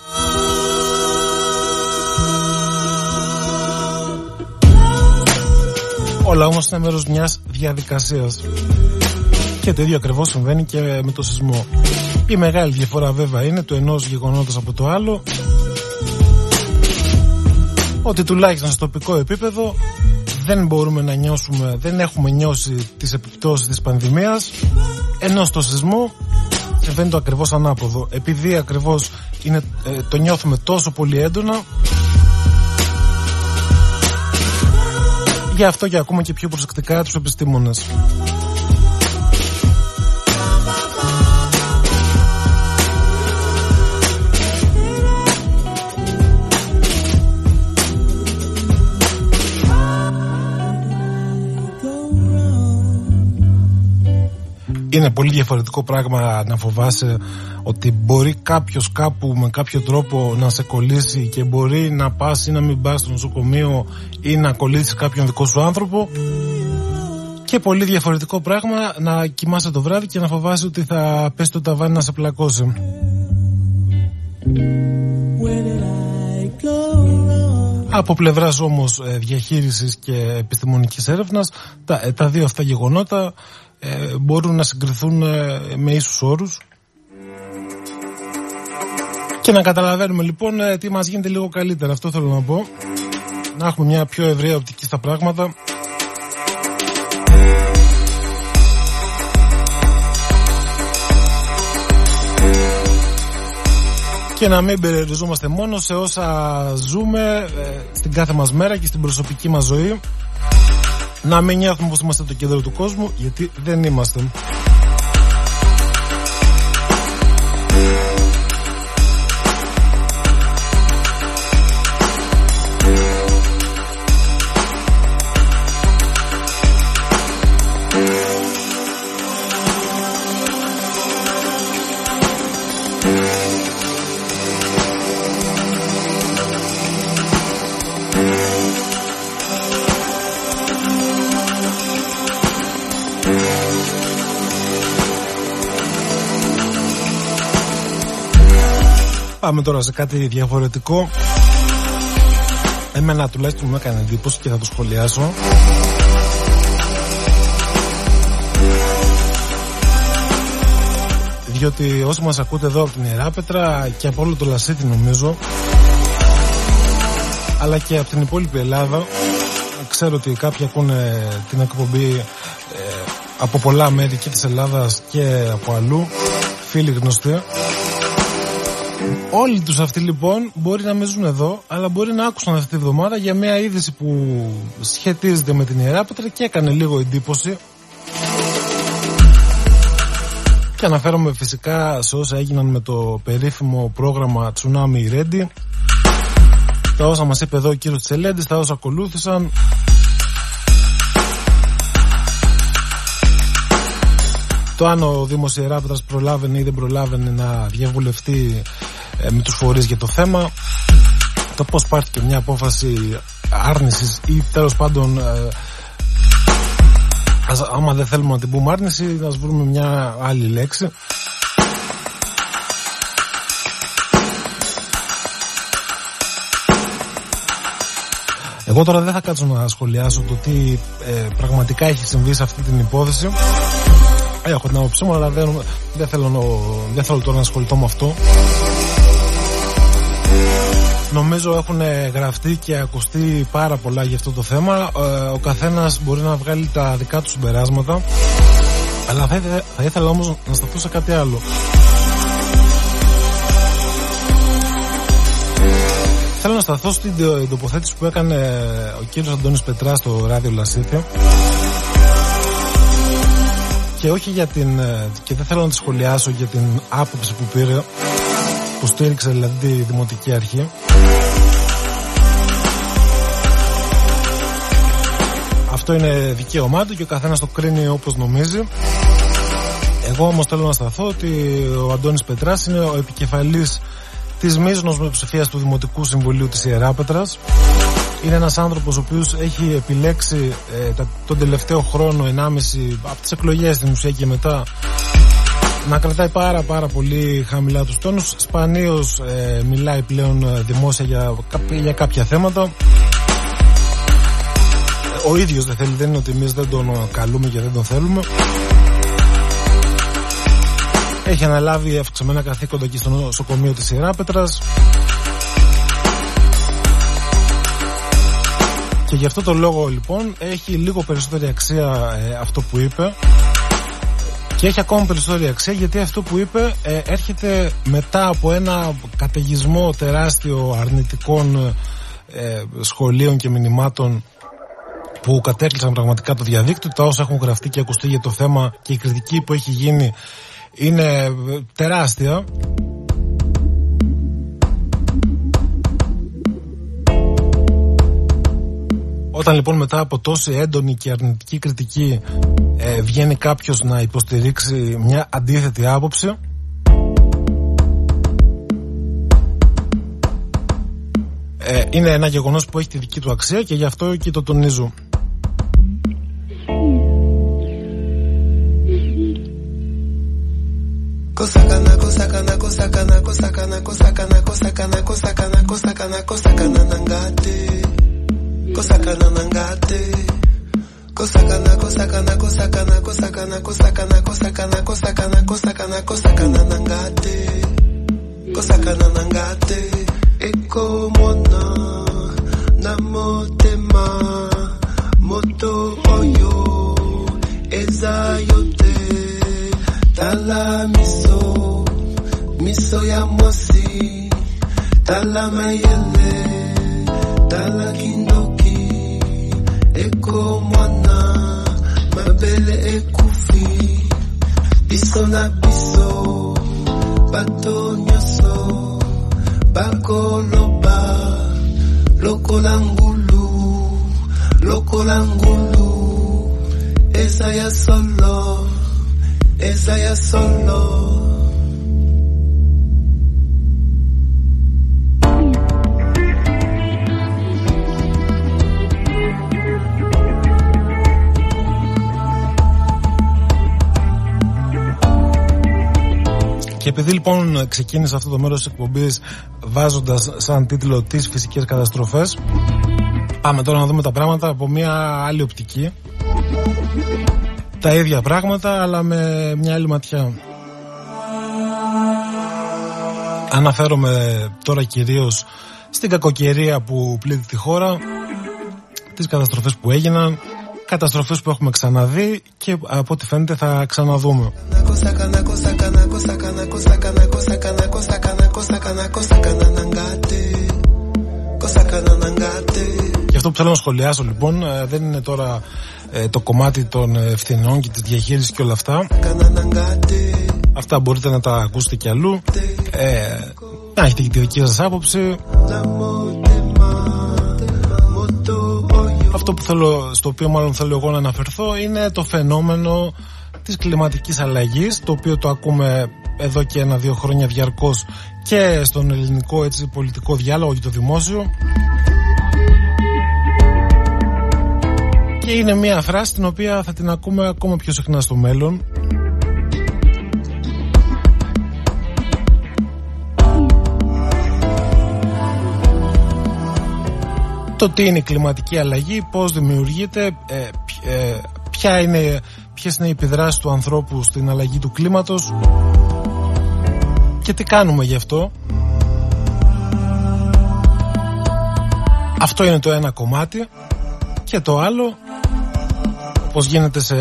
Όλα όμως είναι μέρος μιας διαδικασίας. Και το ίδιο ακριβώς συμβαίνει και με το σεισμό. Η μεγάλη διαφορά βέβαια είναι το ενός γεγονότος από το άλλο ότι τουλάχιστον στο τοπικό επίπεδο δεν μπορούμε να νιώσουμε, δεν έχουμε νιώσει τις επιπτώσεις της πανδημίας ενώ στο σεισμό συμβαίνει το ακριβώς ανάποδο επειδή ακριβώς είναι, ε, το νιώθουμε τόσο πολύ έντονα γι' αυτό και ακούμε και πιο προσεκτικά τους επιστήμονες είναι πολύ διαφορετικό πράγμα να φοβάσαι ότι μπορεί κάποιος κάπου με κάποιο τρόπο να σε κολλήσει και μπορεί να πας ή να μην πας στο νοσοκομείο ή να κολλήσεις κάποιον δικό σου άνθρωπο. Και πολύ διαφορετικό πράγμα να κοιμάσαι το βράδυ και να φοβάσαι ότι θα πέσει το ταβάνι να σε πλακώσει. Από πλευράς όμως ε, διαχείρισης και επιστημονικής έρευνας, τα, ε, τα δύο αυτά γεγονότα ε, μπορούν να συγκριθούν ε, με ίσους όρους. Και να καταλαβαίνουμε λοιπόν ε, τι μας γίνεται λίγο καλύτερα. Αυτό θέλω να πω. Να έχουμε μια πιο ευρεία οπτική στα πράγματα. Και να μην περιοριζόμαστε μόνο σε όσα ζούμε στην κάθε μας μέρα και στην προσωπική μας ζωή να μην νιώθουμε πως είμαστε το κέντρο του κόσμου γιατί δεν είμαστε. Πάμε τώρα σε κάτι διαφορετικό. Εμένα τουλάχιστον μου έκανε εντύπωση και θα το σχολιάσω. Διότι όσοι μας ακούτε εδώ από την Ιεράπετρα και από όλο το Λασίτη νομίζω αλλά και από την υπόλοιπη Ελλάδα ξέρω ότι κάποιοι ακούνε την εκπομπή ε, από πολλά μέρη και της Ελλάδας και από αλλού φίλοι γνωστοί Όλοι τους αυτοί λοιπόν μπορεί να μην ζουν εδώ, αλλά μπορεί να άκουσαν αυτή τη βδομάδα για μια είδηση που σχετίζεται με την Ιεράπετρα και έκανε λίγο εντύπωση. Και αναφέρομαι φυσικά σε όσα έγιναν με το περίφημο πρόγραμμα Tsunami Ready. Τα όσα μας είπε εδώ ο κύριος Τσελέντης, τα όσα ακολούθησαν. Το αν ο Δήμος Ιεράπετρας προλάβαινε ή δεν προλάβαινε να διαβουλευτεί ε, με τους φορείς για το θέμα το πώς πάρθηκε μια απόφαση άρνησης ή τέλος πάντων ε, ας, άμα δεν θέλουμε να την πούμε άρνηση να βρούμε μια άλλη λέξη Εγώ τώρα δεν θα κάτσω να σχολιάσω το τι ε, πραγματικά έχει συμβεί σε αυτή την υπόθεση. Έχω την άποψή μου, αλλά δεν, δεν, θέλω, δεν θέλω τώρα να ασχοληθώ με αυτό. Νομίζω έχουν γραφτεί και ακουστεί πάρα πολλά για αυτό το θέμα. Ε, ο καθένας μπορεί να βγάλει τα δικά του συμπεράσματα. Αλλά θα, θα ήθελα όμως να σταθώ σε κάτι άλλο. θέλω να σταθώ στην τοποθέτηση που έκανε ο κύριος Αντώνης Πετρά στο ράδιο Λασίθια και όχι για την και δεν θέλω να τη σχολιάσω για την άποψη που πήρε που στήριξε δηλαδή τη Δημοτική Αρχή. Αυτό είναι δικαίωμά του και ο καθένας το κρίνει όπως νομίζει. Εγώ όμως θέλω να σταθώ ότι ο Αντώνης Πετράς είναι ο επικεφαλής της μείζωνος μειοψηφίας του Δημοτικού Συμβουλίου της Ιεράπετρας είναι ένας άνθρωπος ο οποίος έχει επιλέξει ε, τον τελευταίο χρόνο 1,5 από τις εκλογές στην ουσία και μετά να κρατάει πάρα πάρα πολύ χαμηλά τους τόνους. Σπανίως ε, μιλάει πλέον ε, δημόσια για, για κάποια θέματα. Ο ίδιος δεν θέλει δεν είναι ότι εμείς δεν τον καλούμε και δεν τον θέλουμε. Έχει αναλάβει αυξημένα καθήκοντα εκεί στο νοσοκομείο της Ιεράπετρας και γι' αυτό το λόγο λοιπόν έχει λίγο περισσότερη αξία ε, αυτό που είπε και έχει ακόμα περισσότερη αξία γιατί αυτό που είπε ε, έρχεται μετά από ένα καταιγισμό τεράστιο αρνητικών ε, σχολείων και μηνυμάτων που κατέκλυσαν πραγματικά το διαδίκτυο, τα όσα έχουν γραφτεί και ακουστεί για το θέμα και η κριτική που έχει γίνει είναι τεράστια. Όταν λοιπόν μετά από τόση έντονη και αρνητική κριτική ε, βγαίνει κάποιος να υποστηρίξει μια αντίθετη άποψη ε, είναι ένα γεγονός που έχει τη δική του αξία και γι' αυτό και το τονίζω. kosakana na nga te kosakana kosakana kosakana kosakana kosakana kosakana kosakana kosakana kosakana na nga te kosakana na nga te ekomona na motema. Moto oyo eza yo te. Tala miso miso ya mwasi. Tala mayele tala kindo eko mwana, mabele ekufi, biso na biso, bato nyoso, bakoloba, lokola ngulu, lokola ngulu, eza ya solo, esa ya solo. Και επειδή λοιπόν ξεκίνησα αυτό το μέρος της εκπομπής βάζοντας σαν τίτλο τις φυσικές καταστροφές πάμε τώρα να δούμε τα πράγματα από μια άλλη οπτική τα ίδια πράγματα αλλά με μια άλλη ματιά. Αναφέρομαι τώρα κυρίως στην κακοκαιρία που πλήττει τη χώρα, τις καταστροφές που έγιναν, καταστροφές που έχουμε ξαναδεί και από ό,τι φαίνεται θα ξαναδούμε. Και αυτό που θέλω να σχολιάσω λοιπόν δεν είναι τώρα ε, το κομμάτι των ευθυνών και της διαχείρισης και όλα αυτά. Αυτά μπορείτε να τα ακούσετε κι αλλού. Ε, να έχετε και τη δική σας άποψη αυτό που θέλω, στο οποίο μάλλον θέλω εγώ να αναφερθώ είναι το φαινόμενο της κλιματικής αλλαγής το οποίο το ακούμε εδώ και ένα-δύο χρόνια διαρκώς και στον ελληνικό έτσι, πολιτικό διάλογο και το δημόσιο Και είναι μια φράση την οποία θα την ακούμε ακόμα πιο συχνά στο μέλλον. Το τι είναι η κλιματική αλλαγή, πώς δημιουργείται, ε, ε, ποια είναι, ποιες είναι οι επιδράσεις του ανθρώπου στην αλλαγή του κλίματος και τι κάνουμε γι' αυτό. Αυτό είναι το ένα κομμάτι και το άλλο όπως γίνεται σε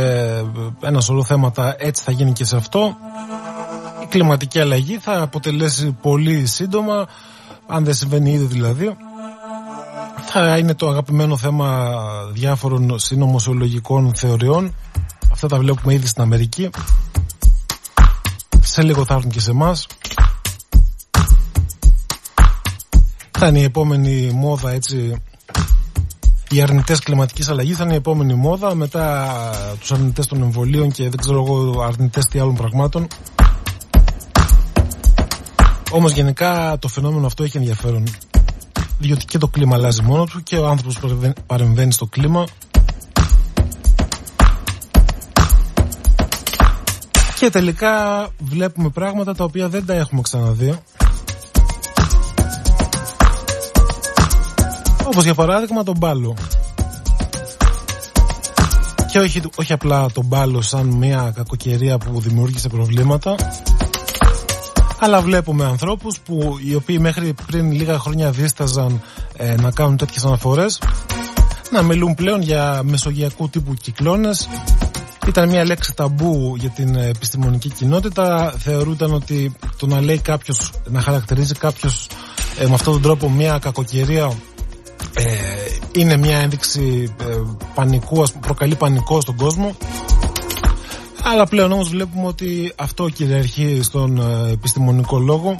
ένα σωρό θέματα έτσι θα γίνει και σε αυτό η κλιματική αλλαγή θα αποτελέσει πολύ σύντομα αν δεν συμβαίνει ήδη δηλαδή θα είναι το αγαπημένο θέμα διάφορων συνωμοσιολογικών θεωριών. Αυτά τα βλέπουμε ήδη στην Αμερική. Σε λίγο θα έρθουν και σε εμάς. Θα είναι η επόμενη μόδα έτσι οι αρνητές κλιματικής αλλαγής θα είναι η επόμενη μόδα μετά τους αρνητές των εμβολίων και δεν ξέρω εγώ αρνητές τι άλλων πραγμάτων. Όμως γενικά το φαινόμενο αυτό έχει ενδιαφέρον. Διότι και το κλίμα αλλάζει μόνο του και ο άνθρωπος παρεμβαίνει στο κλίμα. Και τελικά βλέπουμε πράγματα τα οποία δεν τα έχουμε ξαναδεί. Όπως για παράδειγμα τον μπάλο. Και όχι, όχι απλά τον μπάλο σαν μια κακοκαιρία που δημιούργησε προβλήματα αλλά βλέπουμε ανθρώπους που οι οποίοι μέχρι πριν λίγα χρόνια δίσταζαν ε, να κάνουν τέτοιες αναφορές να μιλούν πλέον για μεσογειακού τύπου κυκλώνες ήταν μια λέξη ταμπού για την επιστημονική κοινότητα θεωρούταν ότι το να λέει κάποιος να χαρακτηρίζει κάποιος ε, με αυτόν τον τρόπο μια κακοκαιρία ε, είναι μια ένδειξη ε, πανικού, ας, προκαλεί πανικό στον κόσμο. Αλλά πλέον όμως βλέπουμε ότι αυτό κυριαρχεί στον ε, επιστημονικό λόγο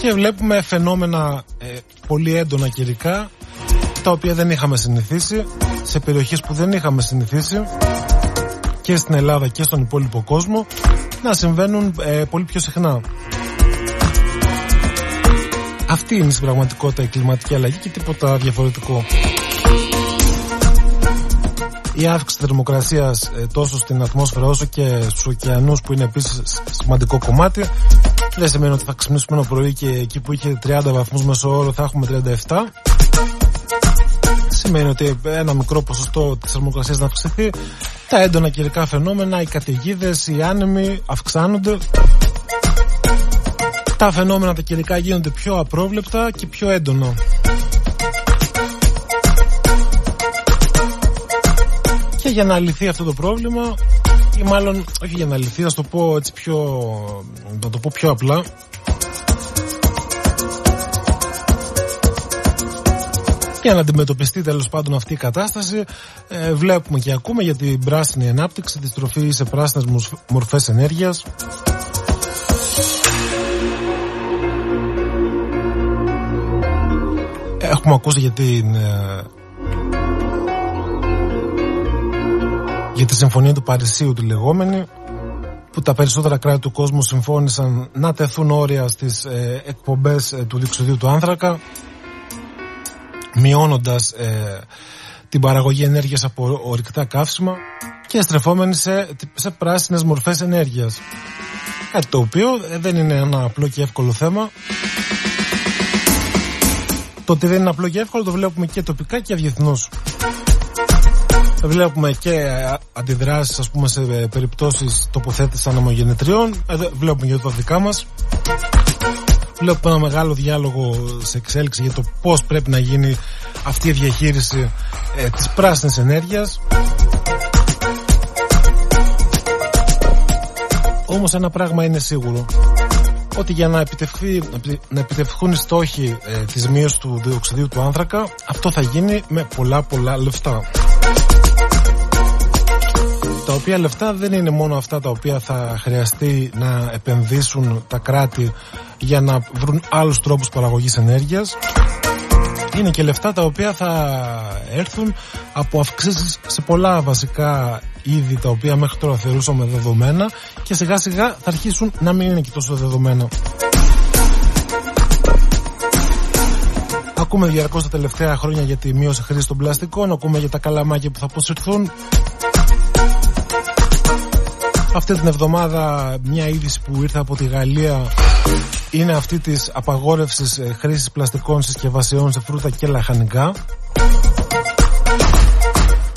και βλέπουμε φαινόμενα ε, πολύ έντονα καιρικά τα οποία δεν είχαμε συνηθίσει σε περιοχές που δεν είχαμε συνηθίσει και στην Ελλάδα και στον υπόλοιπο κόσμο να συμβαίνουν πολύ πιο συχνά. Αυτή είναι στην πραγματικότητα η κλιματική αλλαγή και τίποτα διαφορετικό. Η αύξηση θερμοκρασίας ε, τόσο στην ατμόσφαιρα όσο και στους ωκεανούς που είναι επίσης σημαντικό κομμάτι δεν σημαίνει ότι θα ξυπνήσουμε ένα πρωί και εκεί που είχε 30 βαθμούς μέσω όρο θα έχουμε 37. Σημαίνει ότι ένα μικρό ποσοστό της θερμοκρασίας να αυξηθεί. Τα έντονα καιρικά φαινόμενα, οι καταιγίδες, οι άνεμοι αυξάνονται τα φαινόμενα τα καιρικά γίνονται πιο απρόβλεπτα και πιο έντονα. Για να λυθεί αυτό το πρόβλημα, ή μάλλον όχι για να λυθεί, να το πω έτσι πιο, να το πω πιο απλά, για να αντιμετωπιστεί τέλος πάντων αυτή η κατάσταση ε, βλέπουμε και ακούμε για την πράσινη ανάπτυξη, τη στροφή σε πράσινες μορφές ενέργειας. Έχουμε ακούσει για την ε, για τη Συμφωνία του Παρισίου τη λεγόμενη που τα περισσότερα κράτη του κόσμου συμφώνησαν να τεθούν όρια στις ε, εκπομπές ε, του διεξοδίου του άνθρακα μειώνοντας ε, την παραγωγή ενέργειας από ορυκτά καύσιμα και στρεφόμενοι σε, σε πράσινες μορφές ενέργειας. Κάτι το οποίο δεν είναι ένα απλό και εύκολο θέμα το ότι δεν είναι απλό και εύκολο το βλέπουμε και τοπικά και διεθνώ. Βλέπουμε και αντιδράσεις ας πούμε σε περιπτώσεις τοποθέτησης ανεμογεννητριών. Βλέπουμε και τα δικά μας. Βλέπουμε ένα μεγάλο διάλογο σε εξέλιξη για το πώς πρέπει να γίνει αυτή η διαχείριση ε, της πράσινης ενέργειας. Όμως ένα πράγμα είναι σίγουρο ότι για να, επιτευχθεί, να επιτευχθούν οι στόχοι ε, της μείωσης του διοξιδίου του άνθρακα αυτό θα γίνει με πολλά πολλά λεφτά τα οποία λεφτά δεν είναι μόνο αυτά τα οποία θα χρειαστεί να επενδύσουν τα κράτη για να βρουν άλλους τρόπους παραγωγής ενέργειας είναι και λεφτά τα οποία θα έρθουν από αυξήσεις σε πολλά βασικά είδη τα οποία μέχρι τώρα θεωρούσαμε δεδομένα και σιγά σιγά θα αρχίσουν να μην είναι και τόσο δεδομένα. Ακούμε διαρκώς τα τελευταία χρόνια για τη μείωση χρήση των πλαστικών, ακούμε για τα καλαμάκια που θα αποσυρθούν. Αυτή την εβδομάδα μια είδηση που ήρθε από τη Γαλλία είναι αυτή της απαγόρευσης ε, χρήσης πλαστικών συσκευασιών σε φρούτα και λαχανικά.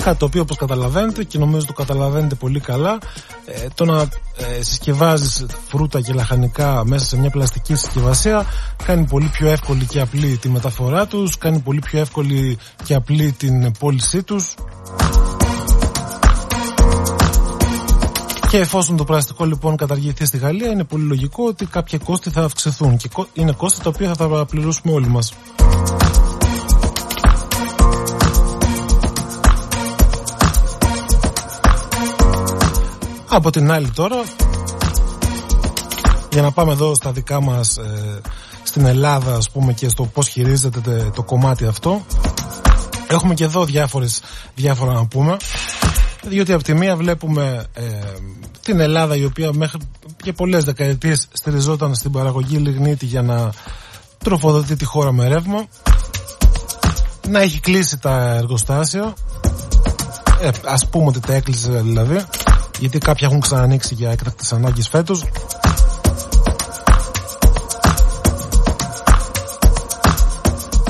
Κάτι το οποίο όπως καταλαβαίνετε και νομίζω το καταλαβαίνετε πολύ καλά ε, το να ε, συσκευάζεις φρούτα και λαχανικά μέσα σε μια πλαστική συσκευασία κάνει πολύ πιο εύκολη και απλή τη μεταφορά τους, κάνει πολύ πιο εύκολη και απλή την πώλησή τους Και εφόσον το πλαστικό λοιπόν καταργηθεί στη Γαλλία, είναι πολύ λογικό ότι κάποια κόστη θα αυξηθούν και είναι κόστη τα οποία θα τα πληρώσουμε όλοι μας. Από την άλλη τώρα, για να πάμε εδώ στα δικά μας ε, στην Ελλάδα ας και στο πώς χειρίζεται το κομμάτι αυτό, έχουμε και εδώ διάφορες, διάφορα να πούμε διότι από τη μία βλέπουμε ε, την Ελλάδα η οποία μέχρι και πολλές δεκαετίες στηριζόταν στην παραγωγή λιγνίτη για να τροφοδοτεί τη χώρα με ρεύμα να έχει κλείσει τα εργοστάσια. Ε, ας πούμε ότι τα έκλεισε δηλαδή γιατί κάποια έχουν ξανανοίξει για έκτακτες ανάγκες φέτος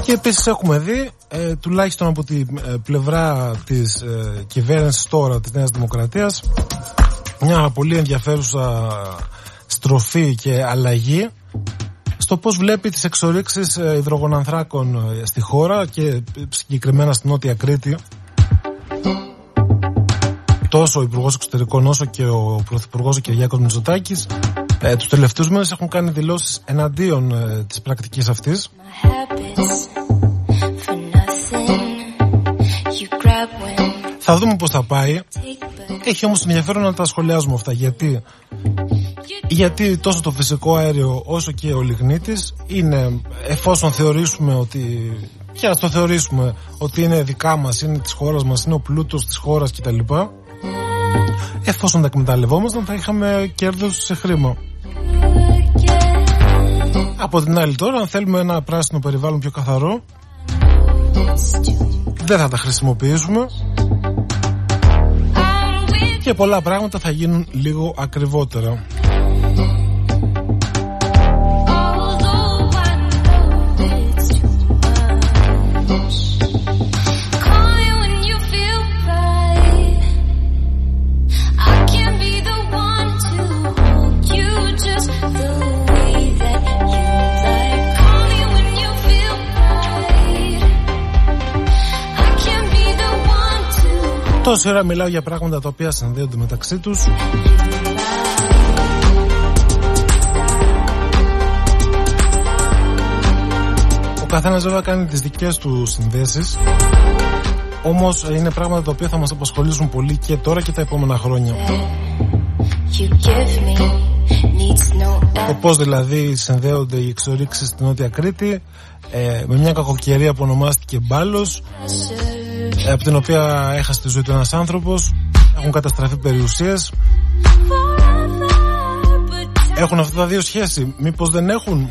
Και επίσης έχουμε δει, ε, τουλάχιστον από τη ε, πλευρά της ε, κυβέρνησης τώρα της Νέας Δημοκρατίας, μια πολύ ενδιαφέρουσα στροφή και αλλαγή στο πώς βλέπει τις εξορίξεις ε, υδρογονανθράκων ε, στη χώρα και συγκεκριμένα στην Νότια Κρήτη. Τόσο ο Υπουργός Εξωτερικών όσο και ο Πρωθυπουργός ο Κυριάκος Μητσοτάκης ε, τους τελευταίους μήνες έχουν κάνει δηλώσεις εναντίον ε, της πρακτικής αυτής. Θα δούμε πώς θα πάει. έχει όμως ενδιαφέρον να τα σχολιάζουμε αυτά γιατί γιατί τόσο το φυσικό αέριο όσο και ο λιγνίτης είναι εφόσον θεωρήσουμε ότι και ας το θεωρήσουμε ότι είναι δικά μας, είναι της χώρας μας, είναι ο πλούτος της χώρας κτλ εφόσον τα εκμεταλλευόμασταν θα είχαμε κέρδος σε χρήμα από την άλλη τώρα αν θέλουμε ένα πράσινο περιβάλλον πιο καθαρό δεν θα τα χρησιμοποιήσουμε και πολλά πράγματα θα γίνουν λίγο ακριβότερα. Τόση ώρα μιλάω για πράγματα τα οποία συνδέονται μεταξύ τους. Ο καθένας βέβαια κάνει τις δικές του συνδέσεις. Όμως είναι πράγματα τα οποία θα μας απασχολήσουν πολύ και τώρα και τα επόμενα χρόνια. Το πώς δηλαδή συνδέονται οι εξορίξεις στην Νότια Κρήτη ε, με μια κακοκαιρία που ονομάστηκε Μπάλος. ε, από την οποία έχασε τη ζωή του ένας άνθρωπος. Έχουν καταστραφεί περιουσίες. Έχουν αυτά τα δύο σχέση. Μήπως δεν έχουν;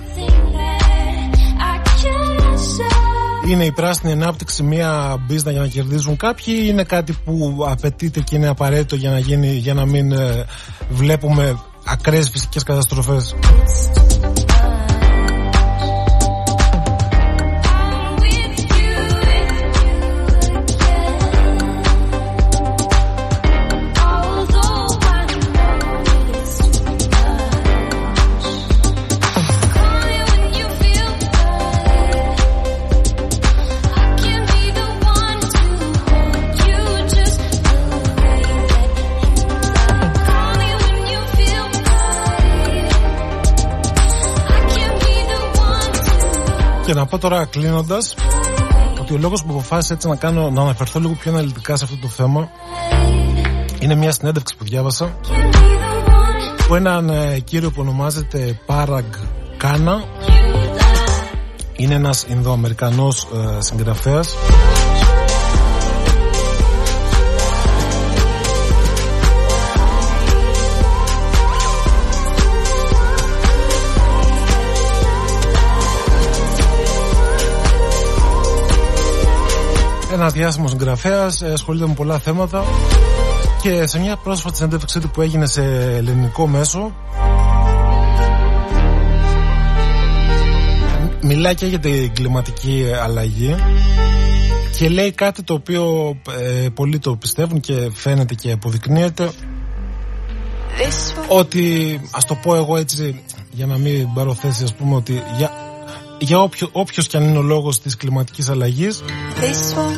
Είναι η πράσινη ανάπτυξη μια μπίζνα για να κερδίζουν κάποιοι ή είναι κάτι που απαιτείται και είναι απαραίτητο για να, γίνει, για να μην ε, βλέπουμε ακραίες φυσικές καταστροφές; Και να πω τώρα κλείνοντας ότι ο λόγος που αποφάσισα έτσι να, κάνω, να αναφερθώ λίγο πιο αναλυτικά σε αυτό το θέμα είναι μια συνέντευξη που διάβασα από έναν ε, κύριο που ονομάζεται Parag Khanna. Είναι ένας Ινδοαμερικανός ε, συγγραφέας ένα διάσημος συγγραφέα, ε, ασχολείται με πολλά θέματα. Και σε μια πρόσφατη συνέντευξή του που έγινε σε ελληνικό μέσο μιλάει και για την κλιματική αλλαγή και λέει κάτι το οποίο ε, πολλοί το πιστεύουν και φαίνεται και αποδεικνύεται. Ότι ας το πω εγώ έτσι για να μην πάρω θέση ας πούμε ότι για για όποιο, όποιος και αν είναι ο λόγος της κλιματικής αλλαγής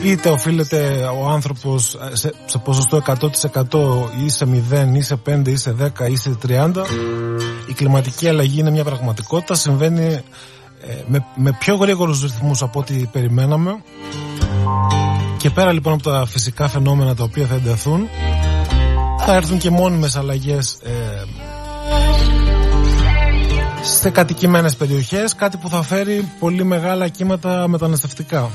είτε οφείλεται ο άνθρωπος σε, σε ποσοστό 100% ή σε 0 ή σε 5 ή σε 10 ή σε 30 η κλιματική αλλαγή είναι μια πραγματικότητα συμβαίνει ε, με, με πιο γρήγορους ρυθμούς από ό,τι περιμέναμε. Και πέρα λοιπόν από τα φυσικά φαινόμενα τα οποία θα ενταθούν θα έρθουν και μόνιμες αλλαγές ε, σε κατοικημένες περιοχές κάτι που θα φέρει πολύ μεγάλα κύματα μεταναστευτικά.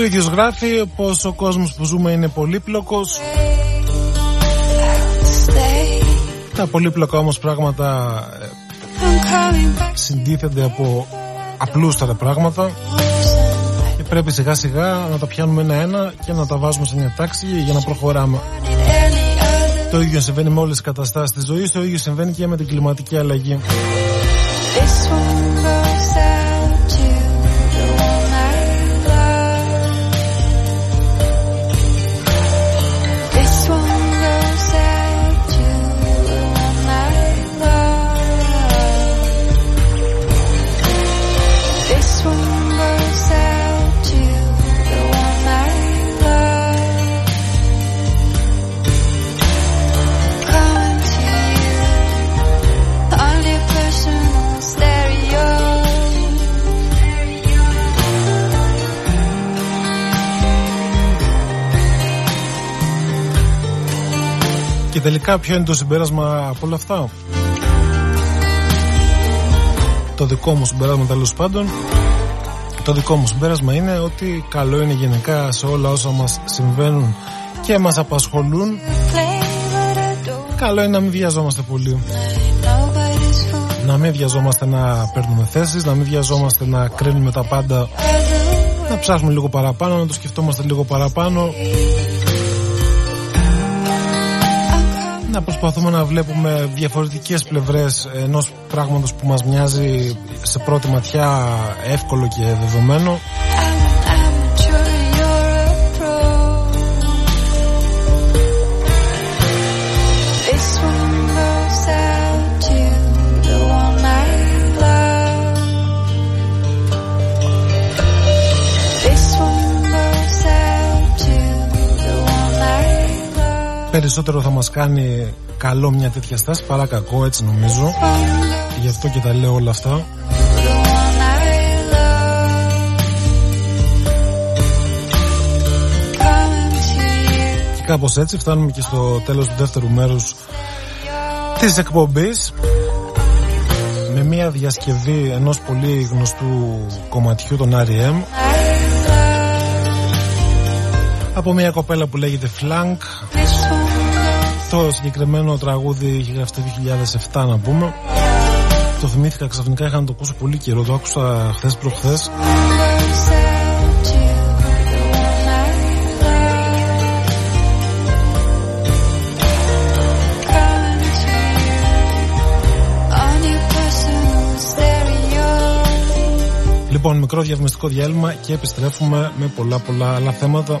Ο ίδιος γράφει πως ο κόσμος που ζούμε είναι πολύπλοκος Stay. τα πολύπλοκα όμως πράγματα ε, I'm coming back συντίθενται από απλούστατα πράγματα και πρέπει σιγά σιγά να τα πιάνουμε ένα-ένα και να τα βάζουμε σε μια τάξη για να προχωράμε. in any other. Το ίδιο συμβαίνει με όλες τις καταστάσεις της ζωής, το ίδιο συμβαίνει και με την κλιματική αλλαγή. Και τελικά ποιο είναι το συμπέρασμα από όλα αυτά; Το δικό μου συμπέρασμα τέλος πάντων το δικό μου συμπέρασμα είναι ότι καλό είναι γενικά σε όλα όσα μας συμβαίνουν και μας απασχολούν Play, but I don't καλό είναι να μην βιαζόμαστε πολύ play. Nobody's fool. να μην βιαζόμαστε να παίρνουμε θέσεις να μην βιαζόμαστε να κρίνουμε τα πάντα Other να ψάχνουμε λίγο παραπάνω να το σκεφτόμαστε λίγο παραπάνω να προσπαθούμε να βλέπουμε διαφορετικές πλευρές ενός πράγματος που μας μοιάζει σε πρώτη ματιά εύκολο και δεδομένο περισσότερο θα μας κάνει καλό μια τέτοια στάση παρά κακό έτσι νομίζω One γι' αυτό και τα λέω όλα αυτά goes to the one I love. Coming to you. και κάπως έτσι φτάνουμε και στο τέλος του δεύτερου μέρους της εκπομπής με μια διασκευή ενός πολύ γνωστού κομματιού των R.E.M. από μια κοπέλα που λέγεται Flank This one goes το συγκεκριμένο τραγούδι είχε γραφτεί το 2007 να πούμε το θυμήθηκα ξαφνικά είχα να το ακούσω πολύ καιρό το άκουσα χθες προχθές goes out to the one I love. Coming to you on your personal stereo. Λοιπόν μικρό διαφημιστικό διάλειμμα και επιστρέφουμε με πολλά πολλά άλλα θέματα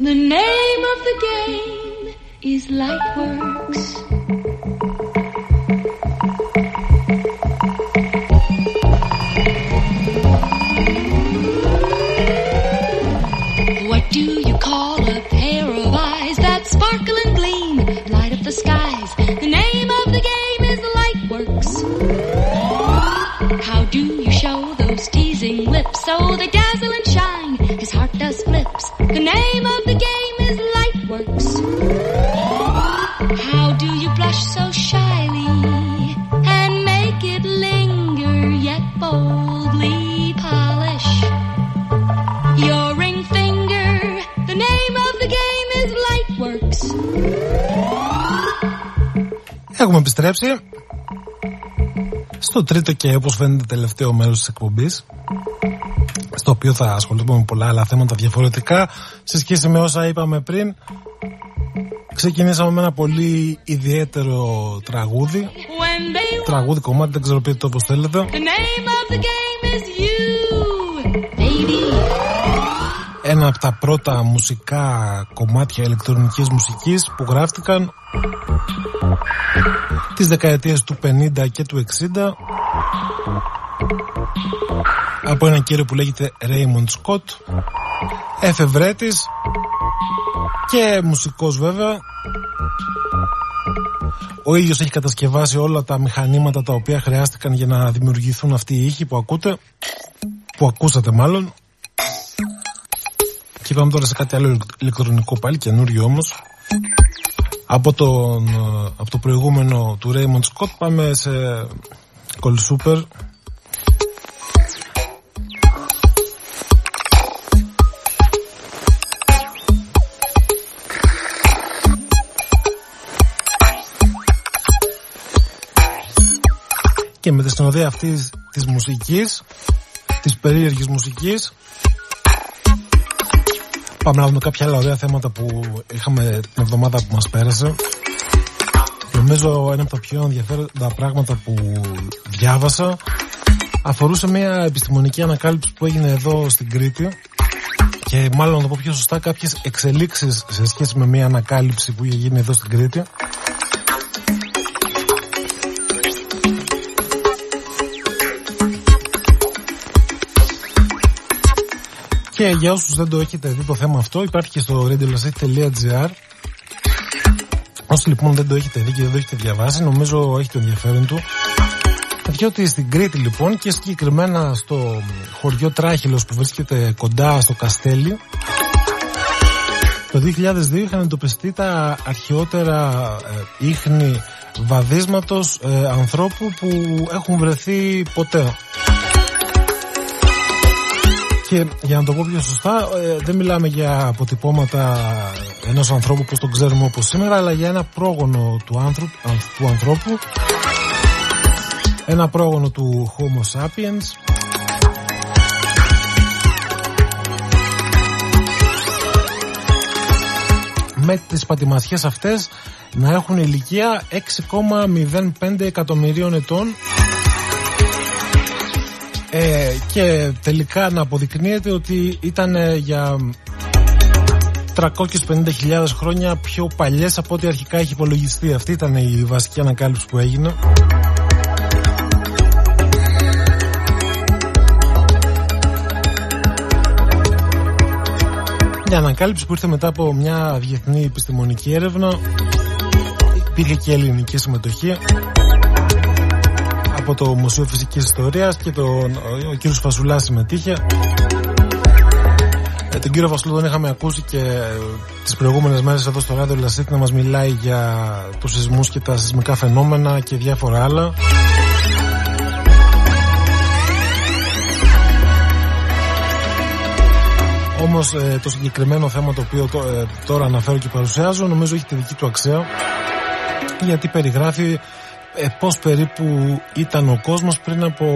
The name of the game is Lightworks. Επιστρέψει στο τρίτο και όπως φαίνεται τελευταίο μέρος της εκπομπής στο οποίο θα ασχοληθούμε με πολλά άλλα θέματα διαφορετικά σε σχέση με όσα είπαμε πριν ξεκινήσαμε με ένα πολύ ιδιαίτερο τραγούδι. When they τραγούδι κομμάτι δεν ξέρω πείτε το όπως θέλετε. The name of the game is you, baby. ένα από τα πρώτα μουσικά κομμάτια ηλεκτρονικής μουσικής που γράφτηκαν τις δεκαετίες του 50 και του 60 από έναν κύριο που λέγεται Raymond Scott εφευρέτης και μουσικός βέβαια ο ίδιος έχει κατασκευάσει όλα τα μηχανήματα τα οποία χρειάστηκαν για να δημιουργηθούν αυτοί οι ήχοι που ακούτε που ακούσατε μάλλον και είπαμε τώρα σε κάτι άλλο ηλεκτρονικό πάλι, καινούριο όμως. Από, τον, ε, από το προηγούμενο του Raymond Scott πάμε σε Cold Super. Και με τη συνοδεία αυτής της μουσικής, της περίεργης μουσικής, Πάμε να δούμε κάποια άλλα ωραία θέματα που είχαμε την εβδομάδα που μας πέρασε. Νομίζω ένα από τα πιο ενδιαφέροντα πράγματα που διάβασα αφορούσε μια επιστημονική ανακάλυψη που έγινε εδώ στην Κρήτη και μάλλον να το πω πιο σωστά κάποιες εξελίξεις σε σχέση με μια ανακάλυψη που είχε γίνει εδώ στην Κρήτη. Και για όσους δεν το έχετε δει το θέμα αυτό υπάρχει και στο radiolasset.gr Όσοι λοιπόν δεν το έχετε δει και δεν το έχετε διαβάσει νομίζω έχετε ενδιαφέρον του διότι στην Κρήτη λοιπόν και συγκεκριμένα στο χωριό Τράχυλος που βρίσκεται κοντά στο Καστέλι το 2002 είχαν εντοπιστεί τα αρχαιότερα ε, ίχνη βαδίσματος ε, ανθρώπου που έχουν βρεθεί ποτέ. Και για να το πω πιο σωστά, ε, δεν μιλάμε για αποτυπώματα ενός ανθρώπου όπως τον ξέρουμε όπως σήμερα, αλλά για ένα πρόγονο του, άνθρωπου, του ανθρώπου, ένα πρόγονο του Homo sapiens, με τις πατημασιές αυτές να έχουν ηλικία 6,05 εκατομμυρίων ετών ε, και τελικά να αποδεικνύεται ότι ήταν ε, για 350.000 χρόνια πιο παλιές από ό,τι αρχικά έχει υπολογιστεί. Αυτή ήταν η βασική ανακάλυψη που έγινε. Μια ανακάλυψη που ήρθε μετά από μια διεθνή επιστημονική έρευνα. Υπήρχε και ελληνική συμμετοχή από το Μουσείο Φυσικής Ιστορίας και τον, ο κύριος Φασουλάς συμμετείχε. Ε, τον κύριο Φασουλά τον είχαμε ακούσει και ε, τις προηγούμενες μέρες εδώ στο Ράδιο Λασίτη να μας μιλάει για τους σεισμούς και τα σεισμικά φαινόμενα και διάφορα άλλα. Όμως ε, το συγκεκριμένο θέμα το οποίο ε, τώρα αναφέρω και παρουσιάζω νομίζω έχει τη δική του αξία γιατί περιγράφει ε, πώς περίπου ήταν ο κόσμος πριν από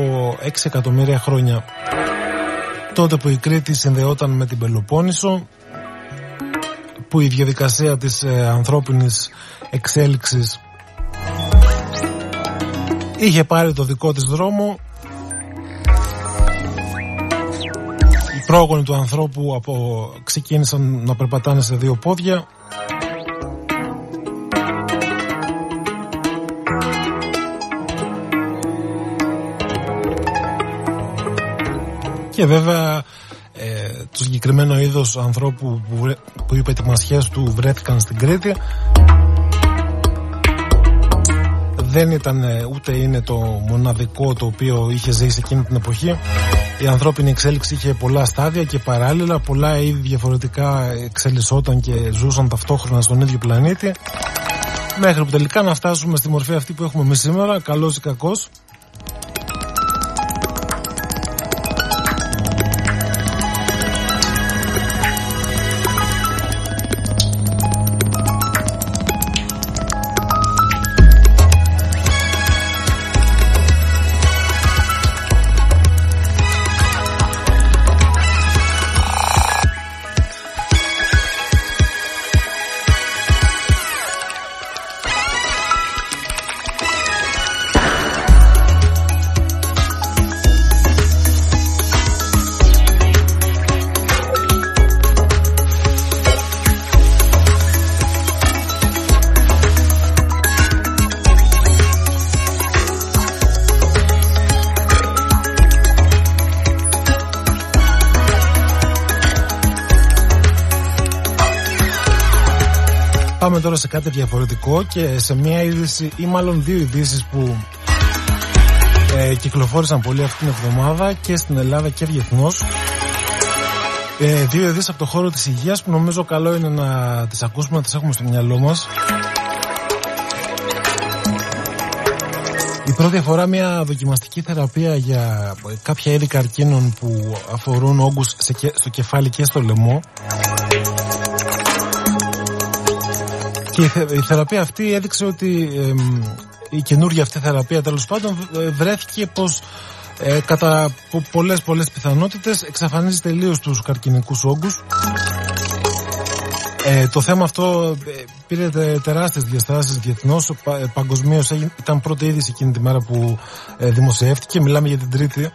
6 εκατομμύρια χρόνια. Τότε που η Κρήτη συνδεόταν με την Πελοπόννησο, που η διαδικασία της ε, ανθρώπινης εξέλιξης είχε πάρει το δικό της δρόμο οι πρόγονοι του ανθρώπου από, ξεκίνησαν να περπατάνε σε δύο πόδια και βέβαια ε, το συγκεκριμένο είδος ανθρώπου που, βρε, που είπε οι μασιές του βρέθηκαν στην Κρήτη. Δεν ήταν ε, ούτε είναι το μοναδικό το οποίο είχε ζήσει εκείνη την εποχή. Η ανθρώπινη εξέλιξη είχε πολλά στάδια και παράλληλα πολλά είδη διαφορετικά εξελισσόταν και ζούσαν ταυτόχρονα στον ίδιο πλανήτη. Μέχρι που τελικά να φτάσουμε στη μορφή αυτή που έχουμε εμείς σήμερα καλός ή κακός τώρα σε κάτι διαφορετικό και σε μια είδηση ή μάλλον δύο ειδήσεις που ε, κυκλοφόρησαν πολύ αυτή την εβδομάδα και στην Ελλάδα και διεθνώς. Ε, δύο ειδήσεις από το χώρο της υγείας που νομίζω καλό είναι να τις ακούσουμε, να τις έχουμε στο μυαλό μας. Η πρώτη αφορά μια δοκιμαστική θεραπεία για κάποια είδη καρκίνων που αφορούν όγκους στο κεφάλι και στο λαιμό. Και η θεραπεία αυτή έδειξε ότι η καινούργια αυτή θεραπεία τέλος πάντων βρέθηκε πως ε, κατά πολλές πολλές πιθανότητες εξαφανίζει τελείως τους καρκινικούς όγκους ε, το θέμα αυτό ε, πήρε τεράστιες διαστάσεις διεθνώς, πα, ε, παγκοσμίως ήταν πρώτη είδηση εκείνη τη μέρα που ε, δημοσιεύτηκε, μιλάμε για την τρίτη.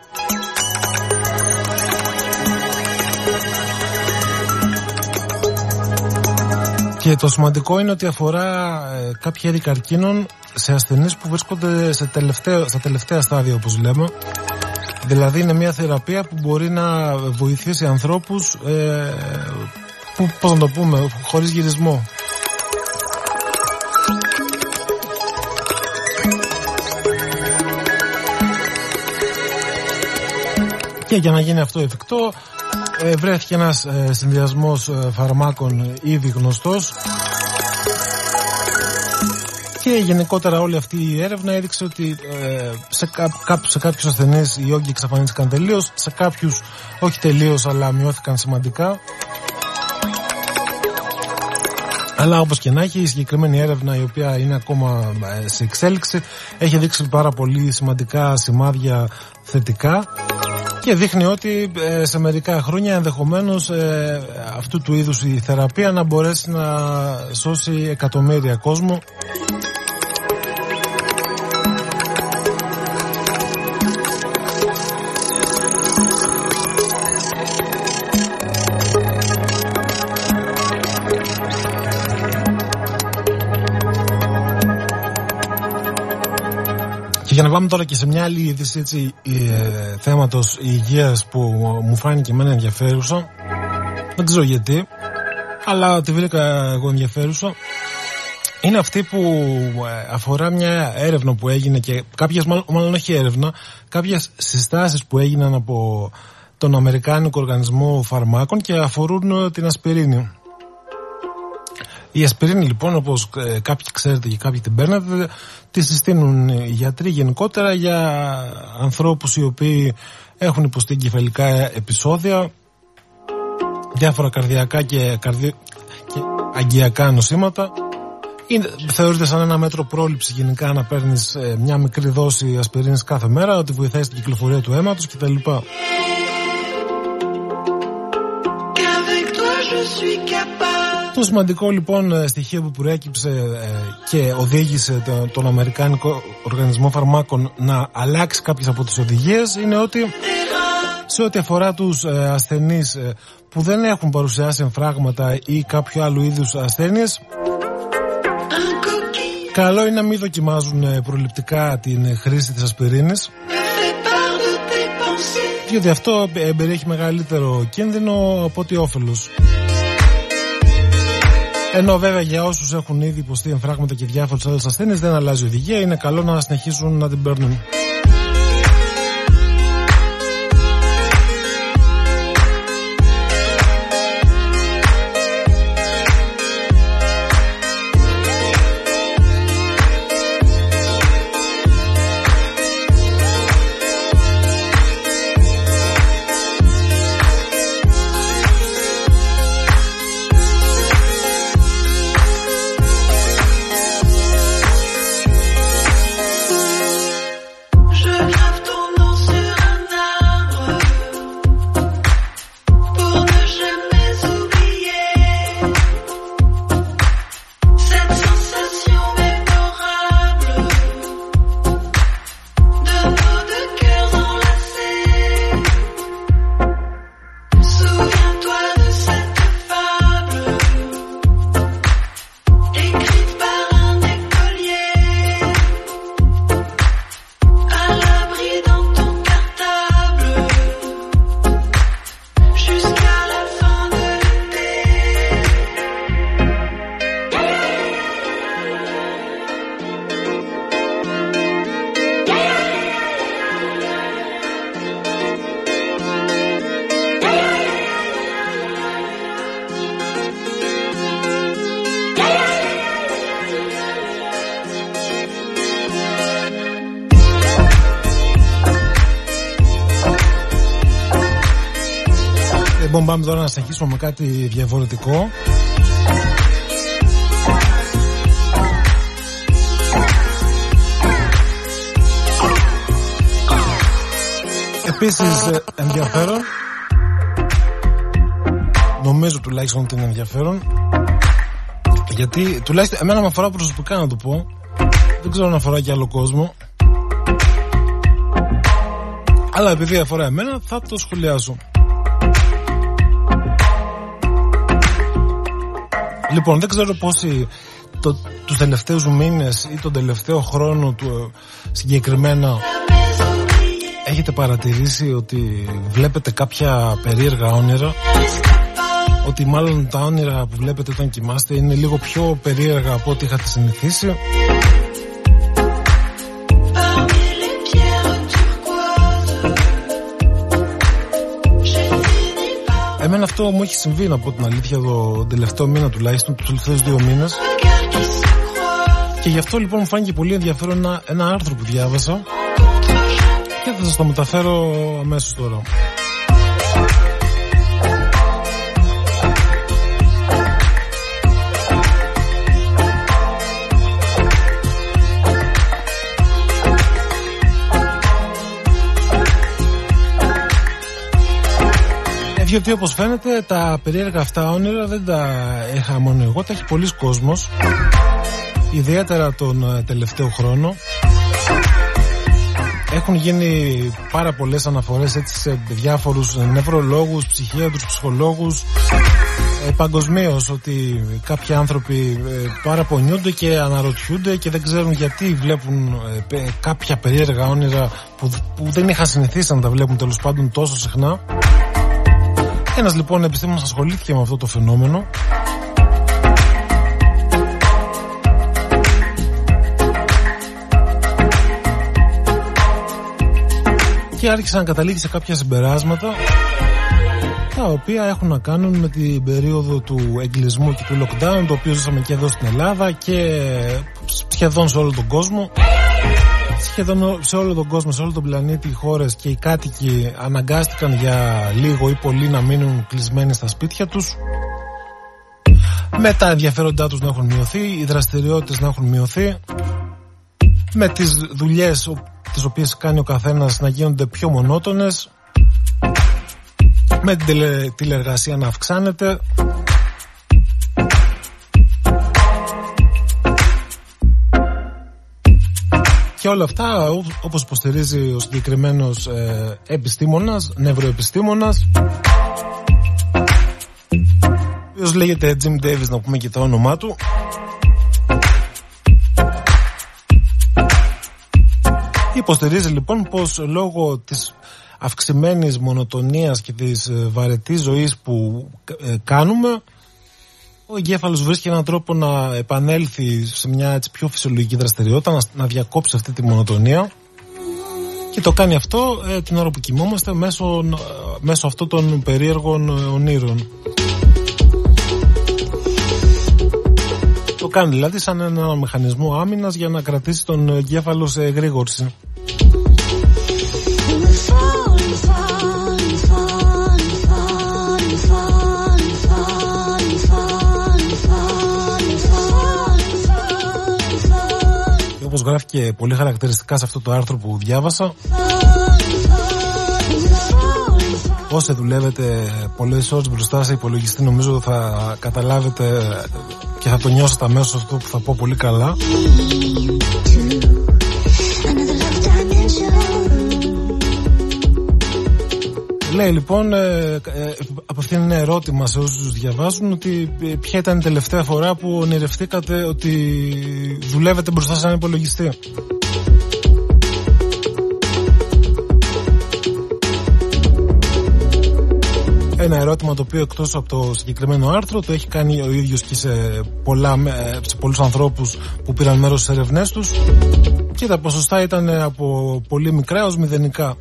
Και το σημαντικό είναι ότι αφορά ε, κάποια είδη καρκίνων σε ασθενείς που βρίσκονται σε τελευταίο, στα τελευταία στάδια όπως λέμε. Δηλαδή είναι μια θεραπεία που μπορεί να βοηθήσει ανθρώπους ε, που, πώς να το πούμε, χωρίς γυρισμό. Και για να γίνει αυτό εφικτό ε, βρέθηκε ένας ε, συνδυασμός ε, φαρμάκων ήδη γνωστός και γενικότερα όλη αυτή η έρευνα έδειξε ότι ε, σε, κά, σε κάποιους ασθενείς οι όγκοι εξαφανίστηκαν τελείως, σε κάποιους όχι τελείως αλλά μειώθηκαν σημαντικά. Αλλά όπως και να έχει η συγκεκριμένη έρευνα η οποία είναι ακόμα ε, σε εξέλιξη έχει δείξει πάρα πολύ σημαντικά σημάδια θετικά και δείχνει ότι ε, σε μερικά χρόνια ενδεχομένως ε, αυτού του είδους η θεραπεία να μπορέσει να σώσει εκατομμύρια κόσμο πάμε τώρα και σε μια άλλη είδηση έτσι, ε, θέματος υγείας που μου φάνηκε εμένα ενδιαφέρουσα. Δεν ξέρω γιατί, αλλά τη βρήκα εγώ ενδιαφέρουσα. Είναι αυτή που ε, αφορά μια έρευνα που έγινε και κάποιες, μάλλον όχι έρευνα, κάποιες συστάσεις που έγιναν από τον Αμερικάνικο Οργανισμό Φαρμάκων και αφορούν ε, την ασπιρίνη. Η ασπιρίνη λοιπόν όπως ε, κάποιοι ξέρετε και κάποιοι την παίρνετε τη συστήνουν οι γιατροί γενικότερα για ανθρώπους οι οποίοι έχουν υποστεί κεφαλικά επεισόδια διάφορα καρδιακά και, καρδι... και αγκιακά νοσήματα είναι, θεωρείται σαν ένα μέτρο πρόληψης γενικά να παίρνεις ε, μια μικρή δόση ασπιρίνης κάθε μέρα, ότι βοηθάει στην κυκλοφορία του αίματος κτλ. Το σημαντικό λοιπόν ε, στοιχείο που προέκυψε ε, και οδήγησε τον Αμερικάνικο Οργανισμό Φαρμάκων να αλλάξει κάποιες από τις οδηγίες είναι ότι σε ό,τι αφορά τους ε, ασθενείς που δεν έχουν παρουσιάσει εμφράγματα ή κάποιο άλλο είδους ασθένειες καλό είναι να μην δοκιμάζουν προληπτικά την χρήση της ασπιρίνης διότι αυτό περιέχει μεγαλύτερο κίνδυνο από ότι όφελος. Ενώ βέβαια για όσους έχουν ήδη υποστεί εμφράγματα και διάφορες άλλες ασθένειες δεν αλλάζει οδηγία, είναι καλό να συνεχίσουν να την παίρνουν. Συνεχίσουμε με κάτι διαφορετικό. Επίσης ε, ενδιαφέρον. Νομίζω τουλάχιστον ότι είναι ενδιαφέρον. Γιατί τουλάχιστον εμένα με αφορά προσωπικά να το πω. Δεν ξέρω αν αφορά και άλλο κόσμο. Αλλά επειδή αφορά εμένα θα το σχολιάσω Λοιπόν, δεν ξέρω πόσοι το, τους τελευταίους μήνες ή τον τελευταίο χρόνο του συγκεκριμένα έχετε παρατηρήσει ότι βλέπετε κάποια περίεργα όνειρα; Ότι μάλλον τα όνειρα που βλέπετε όταν κοιμάστε είναι λίγο πιο περίεργα από ό,τι είχατε συνηθίσει; Εμένα αυτό μου έχει συμβεί να πω την αλήθεια το τελευταίο μήνα τουλάχιστον, τους τελευταίους δύο μήνες. Και γι' αυτό λοιπόν μου φάνηκε πολύ ενδιαφέρον ένα, ένα άρθρο που διάβασα και θα σας το μεταφέρω αμέσως τώρα. Γιατί όπως φαίνεται τα περίεργα αυτά όνειρα δεν τα είχα μόνο εγώ, τα έχει πολλοί κόσμος. Ιδιαίτερα τον ε, τελευταίο χρόνο. Έχουν γίνει πάρα πολλές αναφορές έτσι σε διάφορους νευρολόγους, ψυχίατρους, ψυχολόγους. Ε, παγκοσμίως ότι κάποιοι άνθρωποι ε, παραπονιούνται και αναρωτιούνται και δεν ξέρουν γιατί βλέπουν ε, κάποια περίεργα όνειρα που, που δεν είχαν συνηθίσει να τα βλέπουν τέλος πάντων τόσο συχνά ένας λοιπόν επιστήμονας ασχολήθηκε με αυτό το φαινόμενο. Και άρχισε να καταλήγει σε κάποια συμπεράσματα τα οποία έχουν να κάνουν με την περίοδο του εγκλισμού και του lockdown το οποίο ζήσαμε και εδώ στην Ελλάδα και σχεδόν σε όλο τον κόσμο σχεδόν σε όλο τον κόσμο, σε όλο τον πλανήτη οι χώρες και οι κάτοικοι αναγκάστηκαν για λίγο ή πολύ να μείνουν κλεισμένοι στα σπίτια τους. Με τα ενδιαφέροντά τους να έχουν μειωθεί, οι δραστηριότητες να έχουν μειωθεί. Με τις δουλειές τις οποίες κάνει ο καθένας να γίνονται πιο μονότονες. Με την τηλεργασία να αυξάνεται Και όλα αυτά όπως υποστηρίζει ο συγκεκριμένος ε, επιστήμονας, νευροεπιστήμονας. Ο λέγεται Jim Davis να πούμε και το όνομά του. Υποστηρίζει λοιπόν πως λόγω της αυξημένης μονοτονίας και της ε, βαρετής ζωής που ε, κάνουμε ο εγκέφαλος βρίσκει έναν τρόπο να επανέλθει σε μια έτσι, πιο φυσιολογική δραστηριότητα, να, να διακόψει αυτή τη μονοτονία και το κάνει αυτό ε, την ώρα που κοιμόμαστε μέσω, ε, μέσω αυτών των περίεργων ε, ονείρων. Το κάνει δηλαδή σαν ένα μηχανισμό άμυνας για να κρατήσει τον εγκέφαλο σε εγρήγορση. Όπως γράφει και πολύ χαρακτηριστικά σε αυτό το άρθρο που διάβασα Όσοι δουλεύετε πολλές ώρες μπροστά σε υπολογιστή νομίζω θα καταλάβετε και θα το νιώσετε αμέσως αυτό που θα πω πολύ καλά Λέει λοιπόν, ε, ε, απευθύνει ένα ερώτημα σε όσους διαβάζουν ότι ε, ποια ήταν η τελευταία φορά που ονειρευτήκατε ότι δουλεύετε μπροστά σε ένα υπολογιστή; Ένα ερώτημα το οποίο εκτός από το συγκεκριμένο άρθρο το έχει κάνει ο ίδιος και σε, πολλά, σε πολλούς ανθρώπους που πήραν μέρος στις ερευνές τους και τα ποσοστά ήταν από πολύ μικρά ως μηδενικά.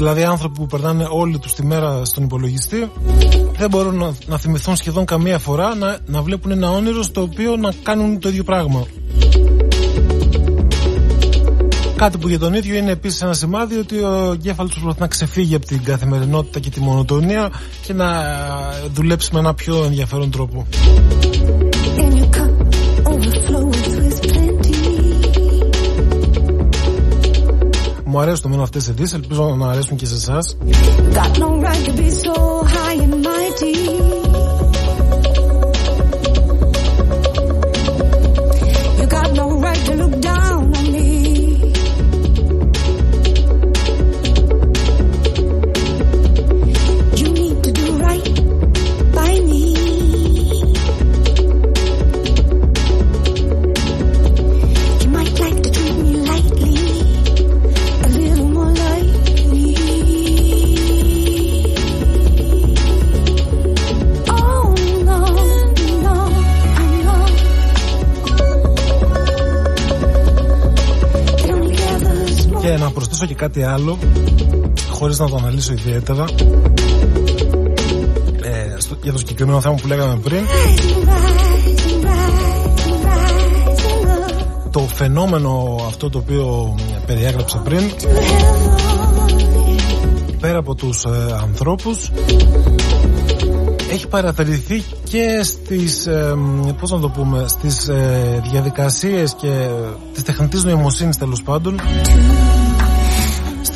Δηλαδή άνθρωποι που περνάνε όλη τους τη μέρα στον υπολογιστή δεν μπορούν να, να θυμηθούν σχεδόν καμία φορά να, να βλέπουν ένα όνειρο στο οποίο να κάνουν το ίδιο πράγμα. Κάτι που για τον ίδιο είναι επίσης ένα σημάδι ότι ο εγκέφαλος προσπαθεί να ξεφύγει από την καθημερινότητα και τη μονοτονία και να δουλέψει με ένα πιο ενδιαφέρον τρόπο. Μου αρέσουν το μόνο αυτές οι ειδήσει, ελπίζω να αρέσουν και σε εσάς. Κάτι άλλο, χωρίς να το αναλύσω ιδιαίτερα. Ε, στο, για το συγκεκριμένο θέμα που λέγαμε πριν, Rising, rising, rising, rising up το φαινόμενο αυτό το οποίο περιέγραψα πριν, to heaven. πέρα από τους ε, ανθρώπους, έχει παρατηρηθεί και στις, ε, πώς να το πούμε, στις ε, διαδικασίες και της τεχνητής νοημοσύνης τέλος πάντων,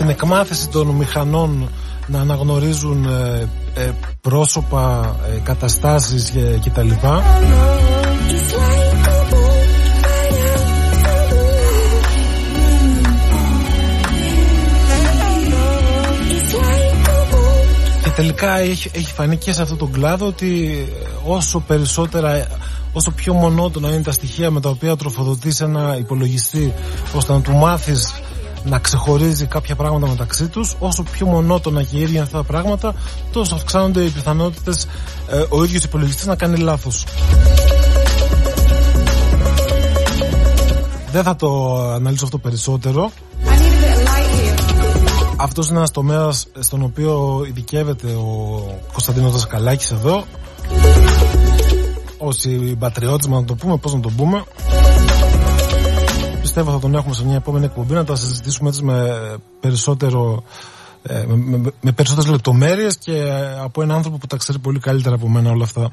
στην εκμάθηση των μηχανών να αναγνωρίζουν ε, ε, πρόσωπα, ε, καταστάσεις και, και τα λοιπά. It's like a bonfire of blue. It's like a bonfire. Και τελικά έχει, έχει φανεί και σε αυτόν τον κλάδο ότι όσο περισσότερα, όσο πιο μονότονα είναι τα στοιχεία με τα οποία τροφοδοτείς ένα υπολογιστή ώστε να του μάθεις να ξεχωρίζει κάποια πράγματα μεταξύ τους όσο πιο μονότονα και ίδια είναι αυτά τα πράγματα τόσο αυξάνονται οι πιθανότητες ε, ο ίδιος υπολογιστής να κάνει λάθος δεν θα το αναλύσω αυτό περισσότερο I need a bit of light here. αυτός είναι ένας τομέας στον οποίο ειδικεύεται ο Κωνσταντίνος Δασκαλάκης εδώ. Όσοι πατριώτες, να το πούμε, πώς να το πούμε. Πιστεύω θα τον έχουμε σε μια επόμενη εκπομπή να τα συζητήσουμε έτσι με περισσότερο. ε, με, με, με περισσότερες λεπτομέρειες και ε, από έναν άνθρωπο που τα ξέρει πολύ καλύτερα από μένα όλα αυτά.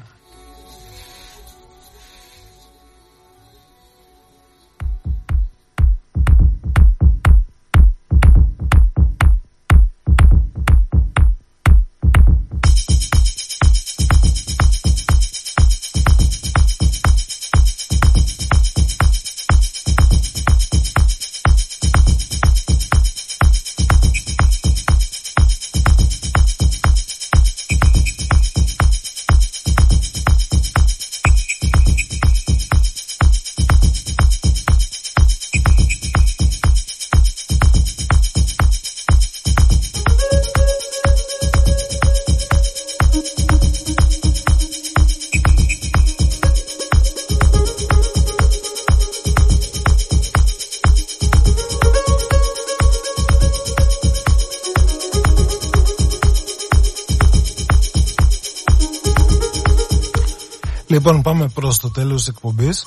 Λοιπόν, πάμε προς το τέλος της εκπομπής.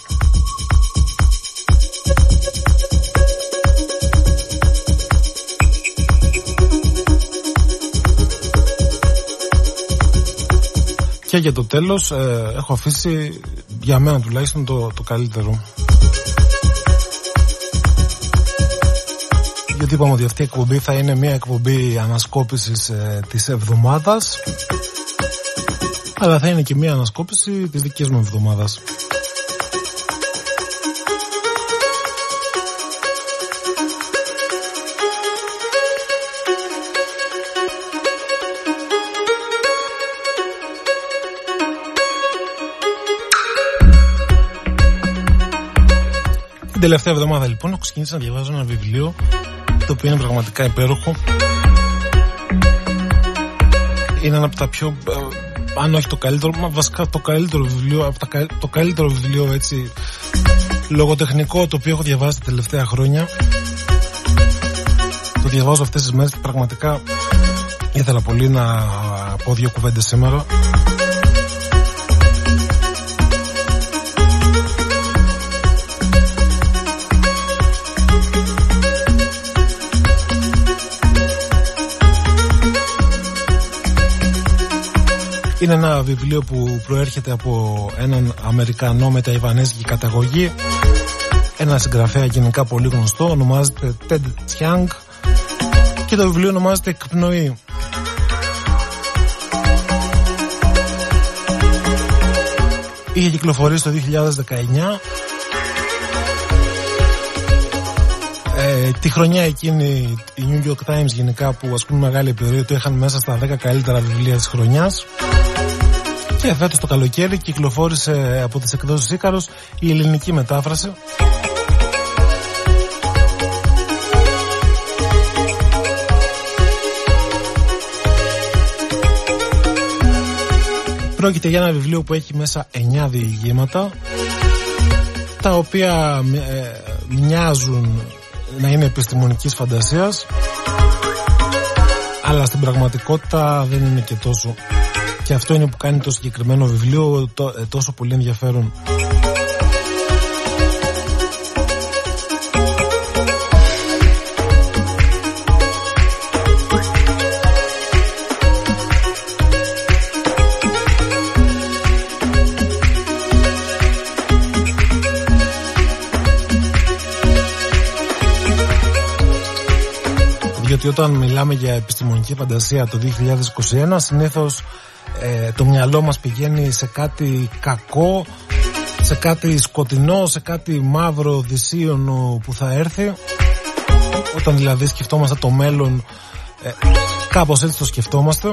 Και για το τέλος ε, έχω αφήσει για μένα τουλάχιστον το, το καλύτερο. Γιατί είπαμε ότι αυτή η εκπομπή θα είναι μια εκπομπή ανασκόπησης ε, της εβδομάδας αλλά θα είναι και μια ανασκόπηση της δικής μου εβδομάδας. Την τελευταία εβδομάδα λοιπόν έχω ξεκινήσει να διαβάζω ένα βιβλίο το οποίο είναι πραγματικά υπέροχο. Είναι ένα από τα πιο ε, αν όχι το καλύτερο, μα βασικά το καλύτερο βιβλίο, από τα, κα- το καλύτερο βιβλίο έτσι λογοτεχνικό το οποίο έχω διαβάσει τα τελευταία χρόνια. Το διαβάζω αυτές τις μέρες και πραγματικά ήθελα πολύ να πω δύο κουβέντες σήμερα. Είναι ένα βιβλίο που προέρχεται από έναν Αμερικανό με ταϊβανέζικη καταγωγή. Ένα συγγραφέα γενικά πολύ γνωστό, ονομάζεται Ted Chiang και το βιβλίο ονομάζεται Εκπνοή. Είχε κυκλοφορήσει το 2019 Ε, τη χρονιά εκείνη η New York Times γενικά που ασκούν μεγάλη επιρροή το είχαν μέσα στα 10 καλύτερα βιβλία της χρονιάς και φέτος το καλοκαίρι κυκλοφόρησε από τις εκδόσεις Ίκαρος η ελληνική μετάφραση. Πρόκειται για ένα βιβλίο που έχει μέσα 9 διηγήματα τα οποία ε, μοιάζουν να είναι επιστημονικής φαντασίας αλλά στην πραγματικότητα δεν είναι και τόσο και αυτό είναι που κάνει το συγκεκριμένο βιβλίο ε, τόσο πολύ ενδιαφέρον. Γιατί όταν μιλάμε για επιστημονική φαντασία το 2021 συνήθως ε, το μυαλό μας πηγαίνει σε κάτι κακό σε κάτι σκοτεινό, σε κάτι μαύρο δυσίωνο που θα έρθει. Όταν δηλαδή σκεφτόμαστε το μέλλον ε, κάπως έτσι το σκεφτόμαστε.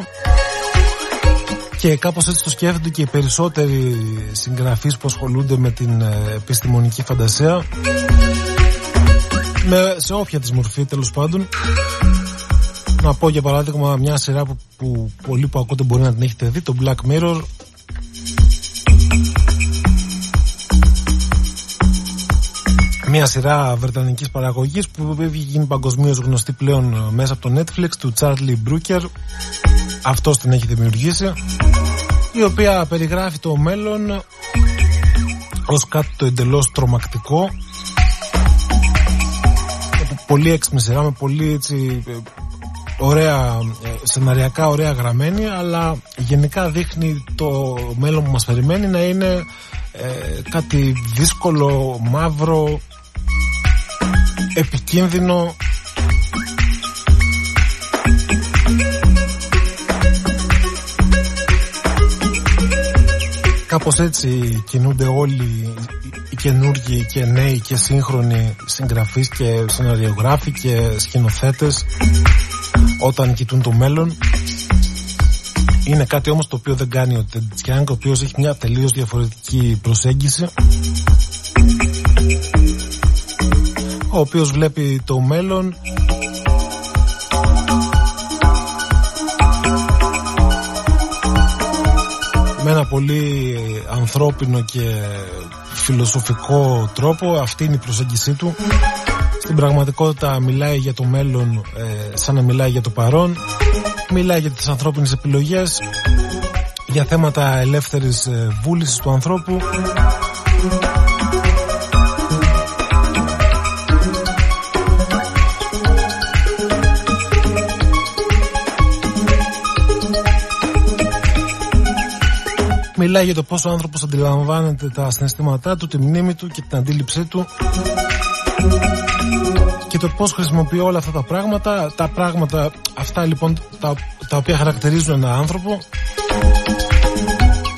Και κάπως έτσι το σκέφτονται και οι περισσότεροι συγγραφείς που ασχολούνται με την ε, επιστημονική φαντασία. Με, σε όποια της μορφή τέλος πάντων να πω για παράδειγμα μια σειρά που, που πολλοί που ακούτε μπορεί να την έχετε δει το Black Mirror. Μια σειρά βρετανικής παραγωγής που έχει γίνει παγκοσμίως γνωστή πλέον ε, μέσα από το Netflix του Charlie Brooker. Αυτός την έχει δημιουργήσει η οποία περιγράφει το μέλλον ως κάτι το εντελώς τρομακτικό. Πολύ έξυπνη σειρά με πολύ έτσι ε, ωραία ε, σεναριακά ωραία γραμμένη αλλά γενικά δείχνει το μέλλον που μας περιμένει να είναι ε, κάτι δύσκολο, μαύρο επικίνδυνο. Κάπως έτσι κινούνται όλοι οι καινούργοι και νέοι και σύγχρονοι συγγραφείς και σεναριογράφοι και σκηνοθέτες όταν κοιτούν το μέλλον. Είναι κάτι όμως το οποίο δεν κάνει ο Τεντιάνγκ ο οποίος έχει μια τελείως διαφορετική προσέγγιση. Ο οποίος βλέπει το μέλλον. Με ένα πολύ ανθρώπινο και φιλοσοφικό τρόπο. Αυτή είναι η προσέγγιση του στην πραγματικότητα μιλάει για το μέλλον ε, σαν να μιλάει για το παρόν. Μιλάει για τις ανθρώπινες επιλογές για θέματα ελεύθερης ε, βούλησης του ανθρώπου. Μιλάει για το πόσο ο άνθρωπος αντιλαμβάνεται τα συναισθήματά του, τη μνήμη του και την αντίληψή του και το πώς χρησιμοποιεί όλα αυτά τα πράγματα τα πράγματα αυτά λοιπόν τα, τα οποία χαρακτηρίζουν έναν άνθρωπο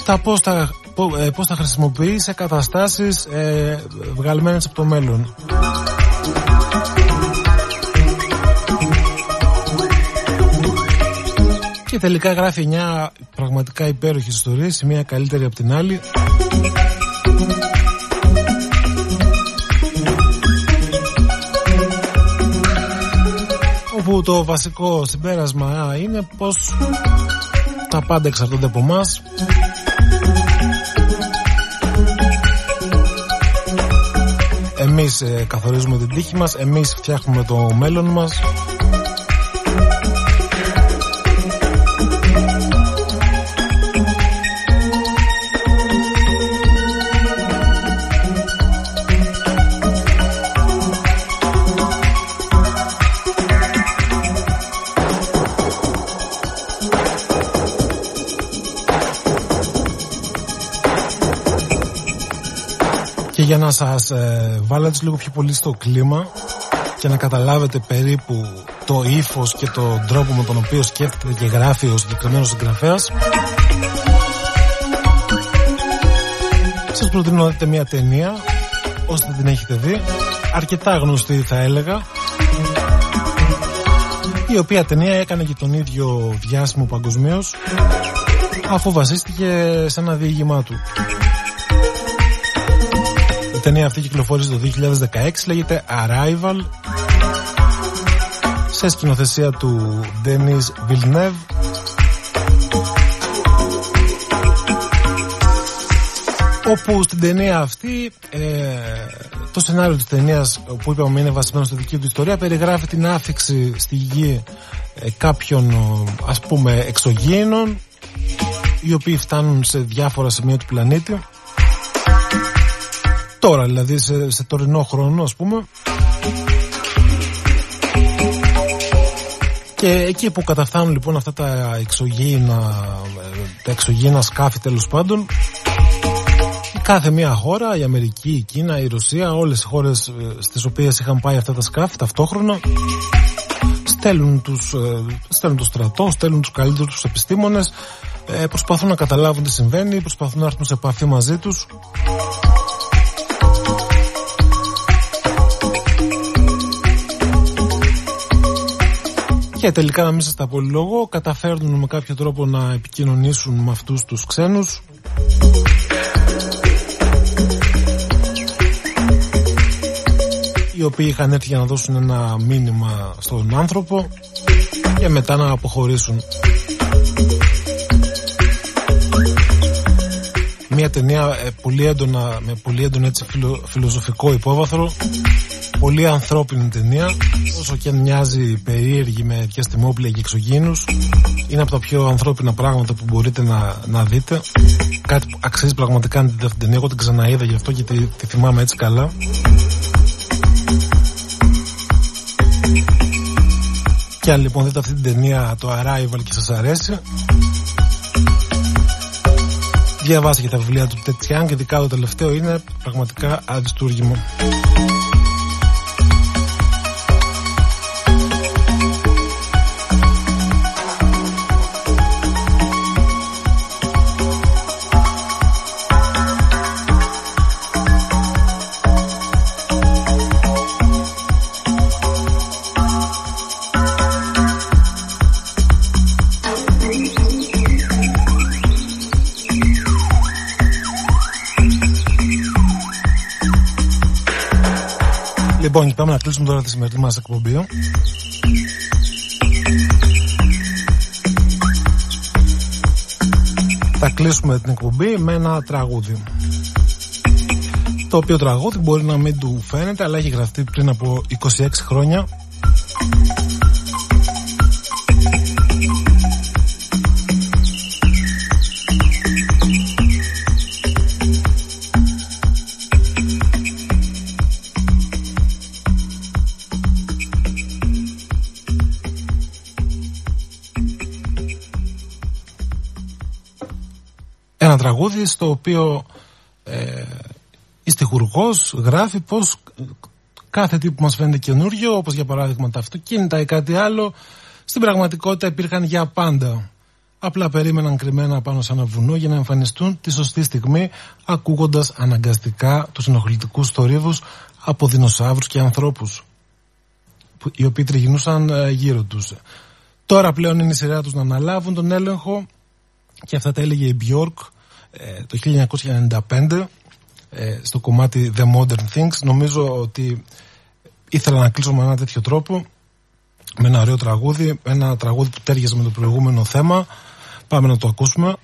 τα πώς τα, ε, πώς τα χρησιμοποιεί σε καταστάσεις ε, βγαλμένες από το μέλλον. Και τελικά γράφει μια πραγματικά υπέροχη ιστορία η μία καλύτερη από την άλλη όπου το βασικό συμπέρασμα είναι πως τα πάντα εξαρτώνται από εμάς. Εμείς ε, καθορίζουμε την τύχη μας, εμείς φτιάχνουμε το μέλλον μας για να σας ε, βάλω έτσι λίγο πιο πολύ στο κλίμα και να καταλάβετε περίπου το ύφος και το τρόπο με τον οποίο σκέφτεται και γράφει ο συγκεκριμένος συγγραφέας. Σας προτείνω να δείτε μια ταινία ώστε την έχετε δει αρκετά γνωστή θα έλεγα η οποία ταινία έκανε και τον ίδιο διάσημο παγκοσμίως αφού βασίστηκε σε ένα διήγημά του. η ταινία αυτή κυκλοφόρησε το 2016 λέγεται Arrival. Σε σκηνοθεσία του Denis Villeneuve. Όπου στην ταινία αυτή ε, το σενάριο της ταινίας που είπαμε είναι βασισμένο στη δική του ιστορία περιγράφει την άφηξη στη γη ε, κάποιων ας πούμε εξωγήινων οι οποίοι φτάνουν σε διάφορα σημεία του πλανήτη τώρα δηλαδή σε, σε τωρινό χρόνο ας πούμε. Και εκεί που καταφθάνουν λοιπόν αυτά τα εξωγήινα τα εξωγήινα σκάφη τέλος πάντων κάθε μία χώρα, η Αμερική, η Κίνα, η Ρωσία, όλες οι χώρες ε, στις οποίες είχαν πάει αυτά τα σκάφη ταυτόχρονα στέλνουν τους, ε, στέλνουν το στρατό, στέλνουν τους καλύτερους επιστήμονες ε, προσπαθούν να καταλάβουν τι συμβαίνει, προσπαθούν να έρθουν σε επαφή μαζί τους και τελικά να μην σας τα λόγο καταφέρνουν με κάποιο τρόπο να επικοινωνήσουν με αυτούς τους ξένους οι οποίοι είχαν έρθει για να δώσουν ένα μήνυμα στον άνθρωπο και μετά να αποχωρήσουν. Μια ταινία ε, πολύ έντονα, με πολύ έντονο έτσι φιλοσοφικό υπόβαθρο πολύ ανθρώπινη ταινία. Όσο και αν μοιάζει περίεργη με διαστημόπλια και εξωγήινους είναι από τα πιο ανθρώπινα πράγματα που μπορείτε να, να δείτε. Κάτι που αξίζει πραγματικά να δείτε αυτή την ταινία. Εγώ την ξαναείδα γι' αυτό και τη, τη θυμάμαι έτσι καλά. Και αν λοιπόν δείτε αυτή την ταινία το Arrival και σας αρέσει Διαβάστε και τα βιβλία του Τετιάν και ειδικά το τελευταίο είναι πραγματικά αριστούργημο. Λοιπόν, και πάμε να κλείσουμε τώρα τη σημερινή μας εκπομπή. Θα κλείσουμε την εκπομπή με ένα τραγούδι. Το οποίο τραγούδι μπορεί να μην του φαίνεται, αλλά έχει γραφτεί πριν από 26 χρόνια τραγούδι στο οποίο ε, η στιχουργός γράφει πως κάθε τι που μας φαίνεται καινούριο όπως για παράδειγμα τα αυτοκίνητα ή κάτι άλλο στην πραγματικότητα υπήρχαν για πάντα. Απλά περίμεναν κρυμμένα πάνω σε ένα βουνό για να εμφανιστούν τη σωστή στιγμή ακούγοντας αναγκαστικά τους ενοχλητικούς θορύβους από δεινοσαύρους και ανθρώπους οι οποίοι τριγινούσαν ε, γύρω τους. Τώρα πλέον είναι η σειρά τους να αναλάβουν τον έλεγχο και αυτά τα έλεγε η Björk ε, το 1995 ε, στο κομμάτι The Modern Things νομίζω ότι ήθελα να κλείσω με ένα τέτοιο τρόπο με ένα ωραίο τραγούδι ένα τραγούδι που τέριαζε με το προηγούμενο θέμα. Πάμε να το ακούσουμε.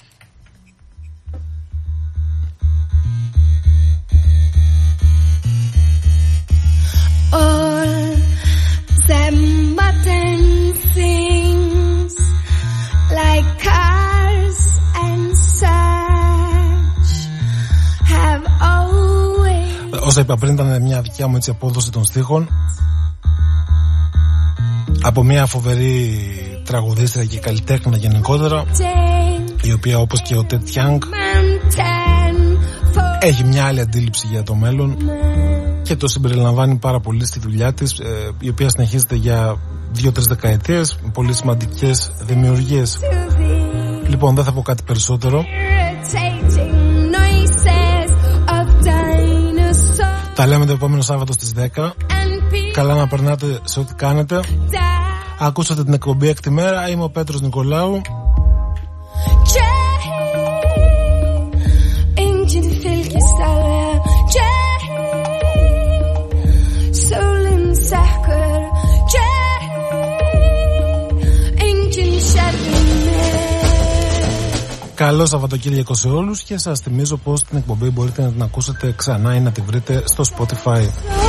All the modern things like Όσα είπα πριν ήταν μια δικιά μου έτσι απόδοση των στίχων. Από μια φοβερή τραγουδίστρια και καλλιτέχνη γενικότερα η οποία όπως και ο Τετ έχει μια άλλη αντίληψη για το μέλλον και το συμπεριλαμβάνει πάρα πολύ στη δουλειά της ε, η οποία συνεχίζεται για δύο-τρεις δεκαετίες πολύ σημαντικές δημιουργίες. Λοιπόν δεν θα πω κάτι περισσότερο. Τα λέμε το επόμενο Σάββατο στις 10. Καλά να περνάτε σε ό,τι κάνετε. Ακούσατε την εκπομπή εκτη μέρα. Είμαι ο Πέτρος Νικολάου. Καλό Σαββατοκύριακο σε όλους και σας θυμίζω πως την εκπομπή μπορείτε να την ακούσετε ξανά ή να τη βρείτε στο Spotify.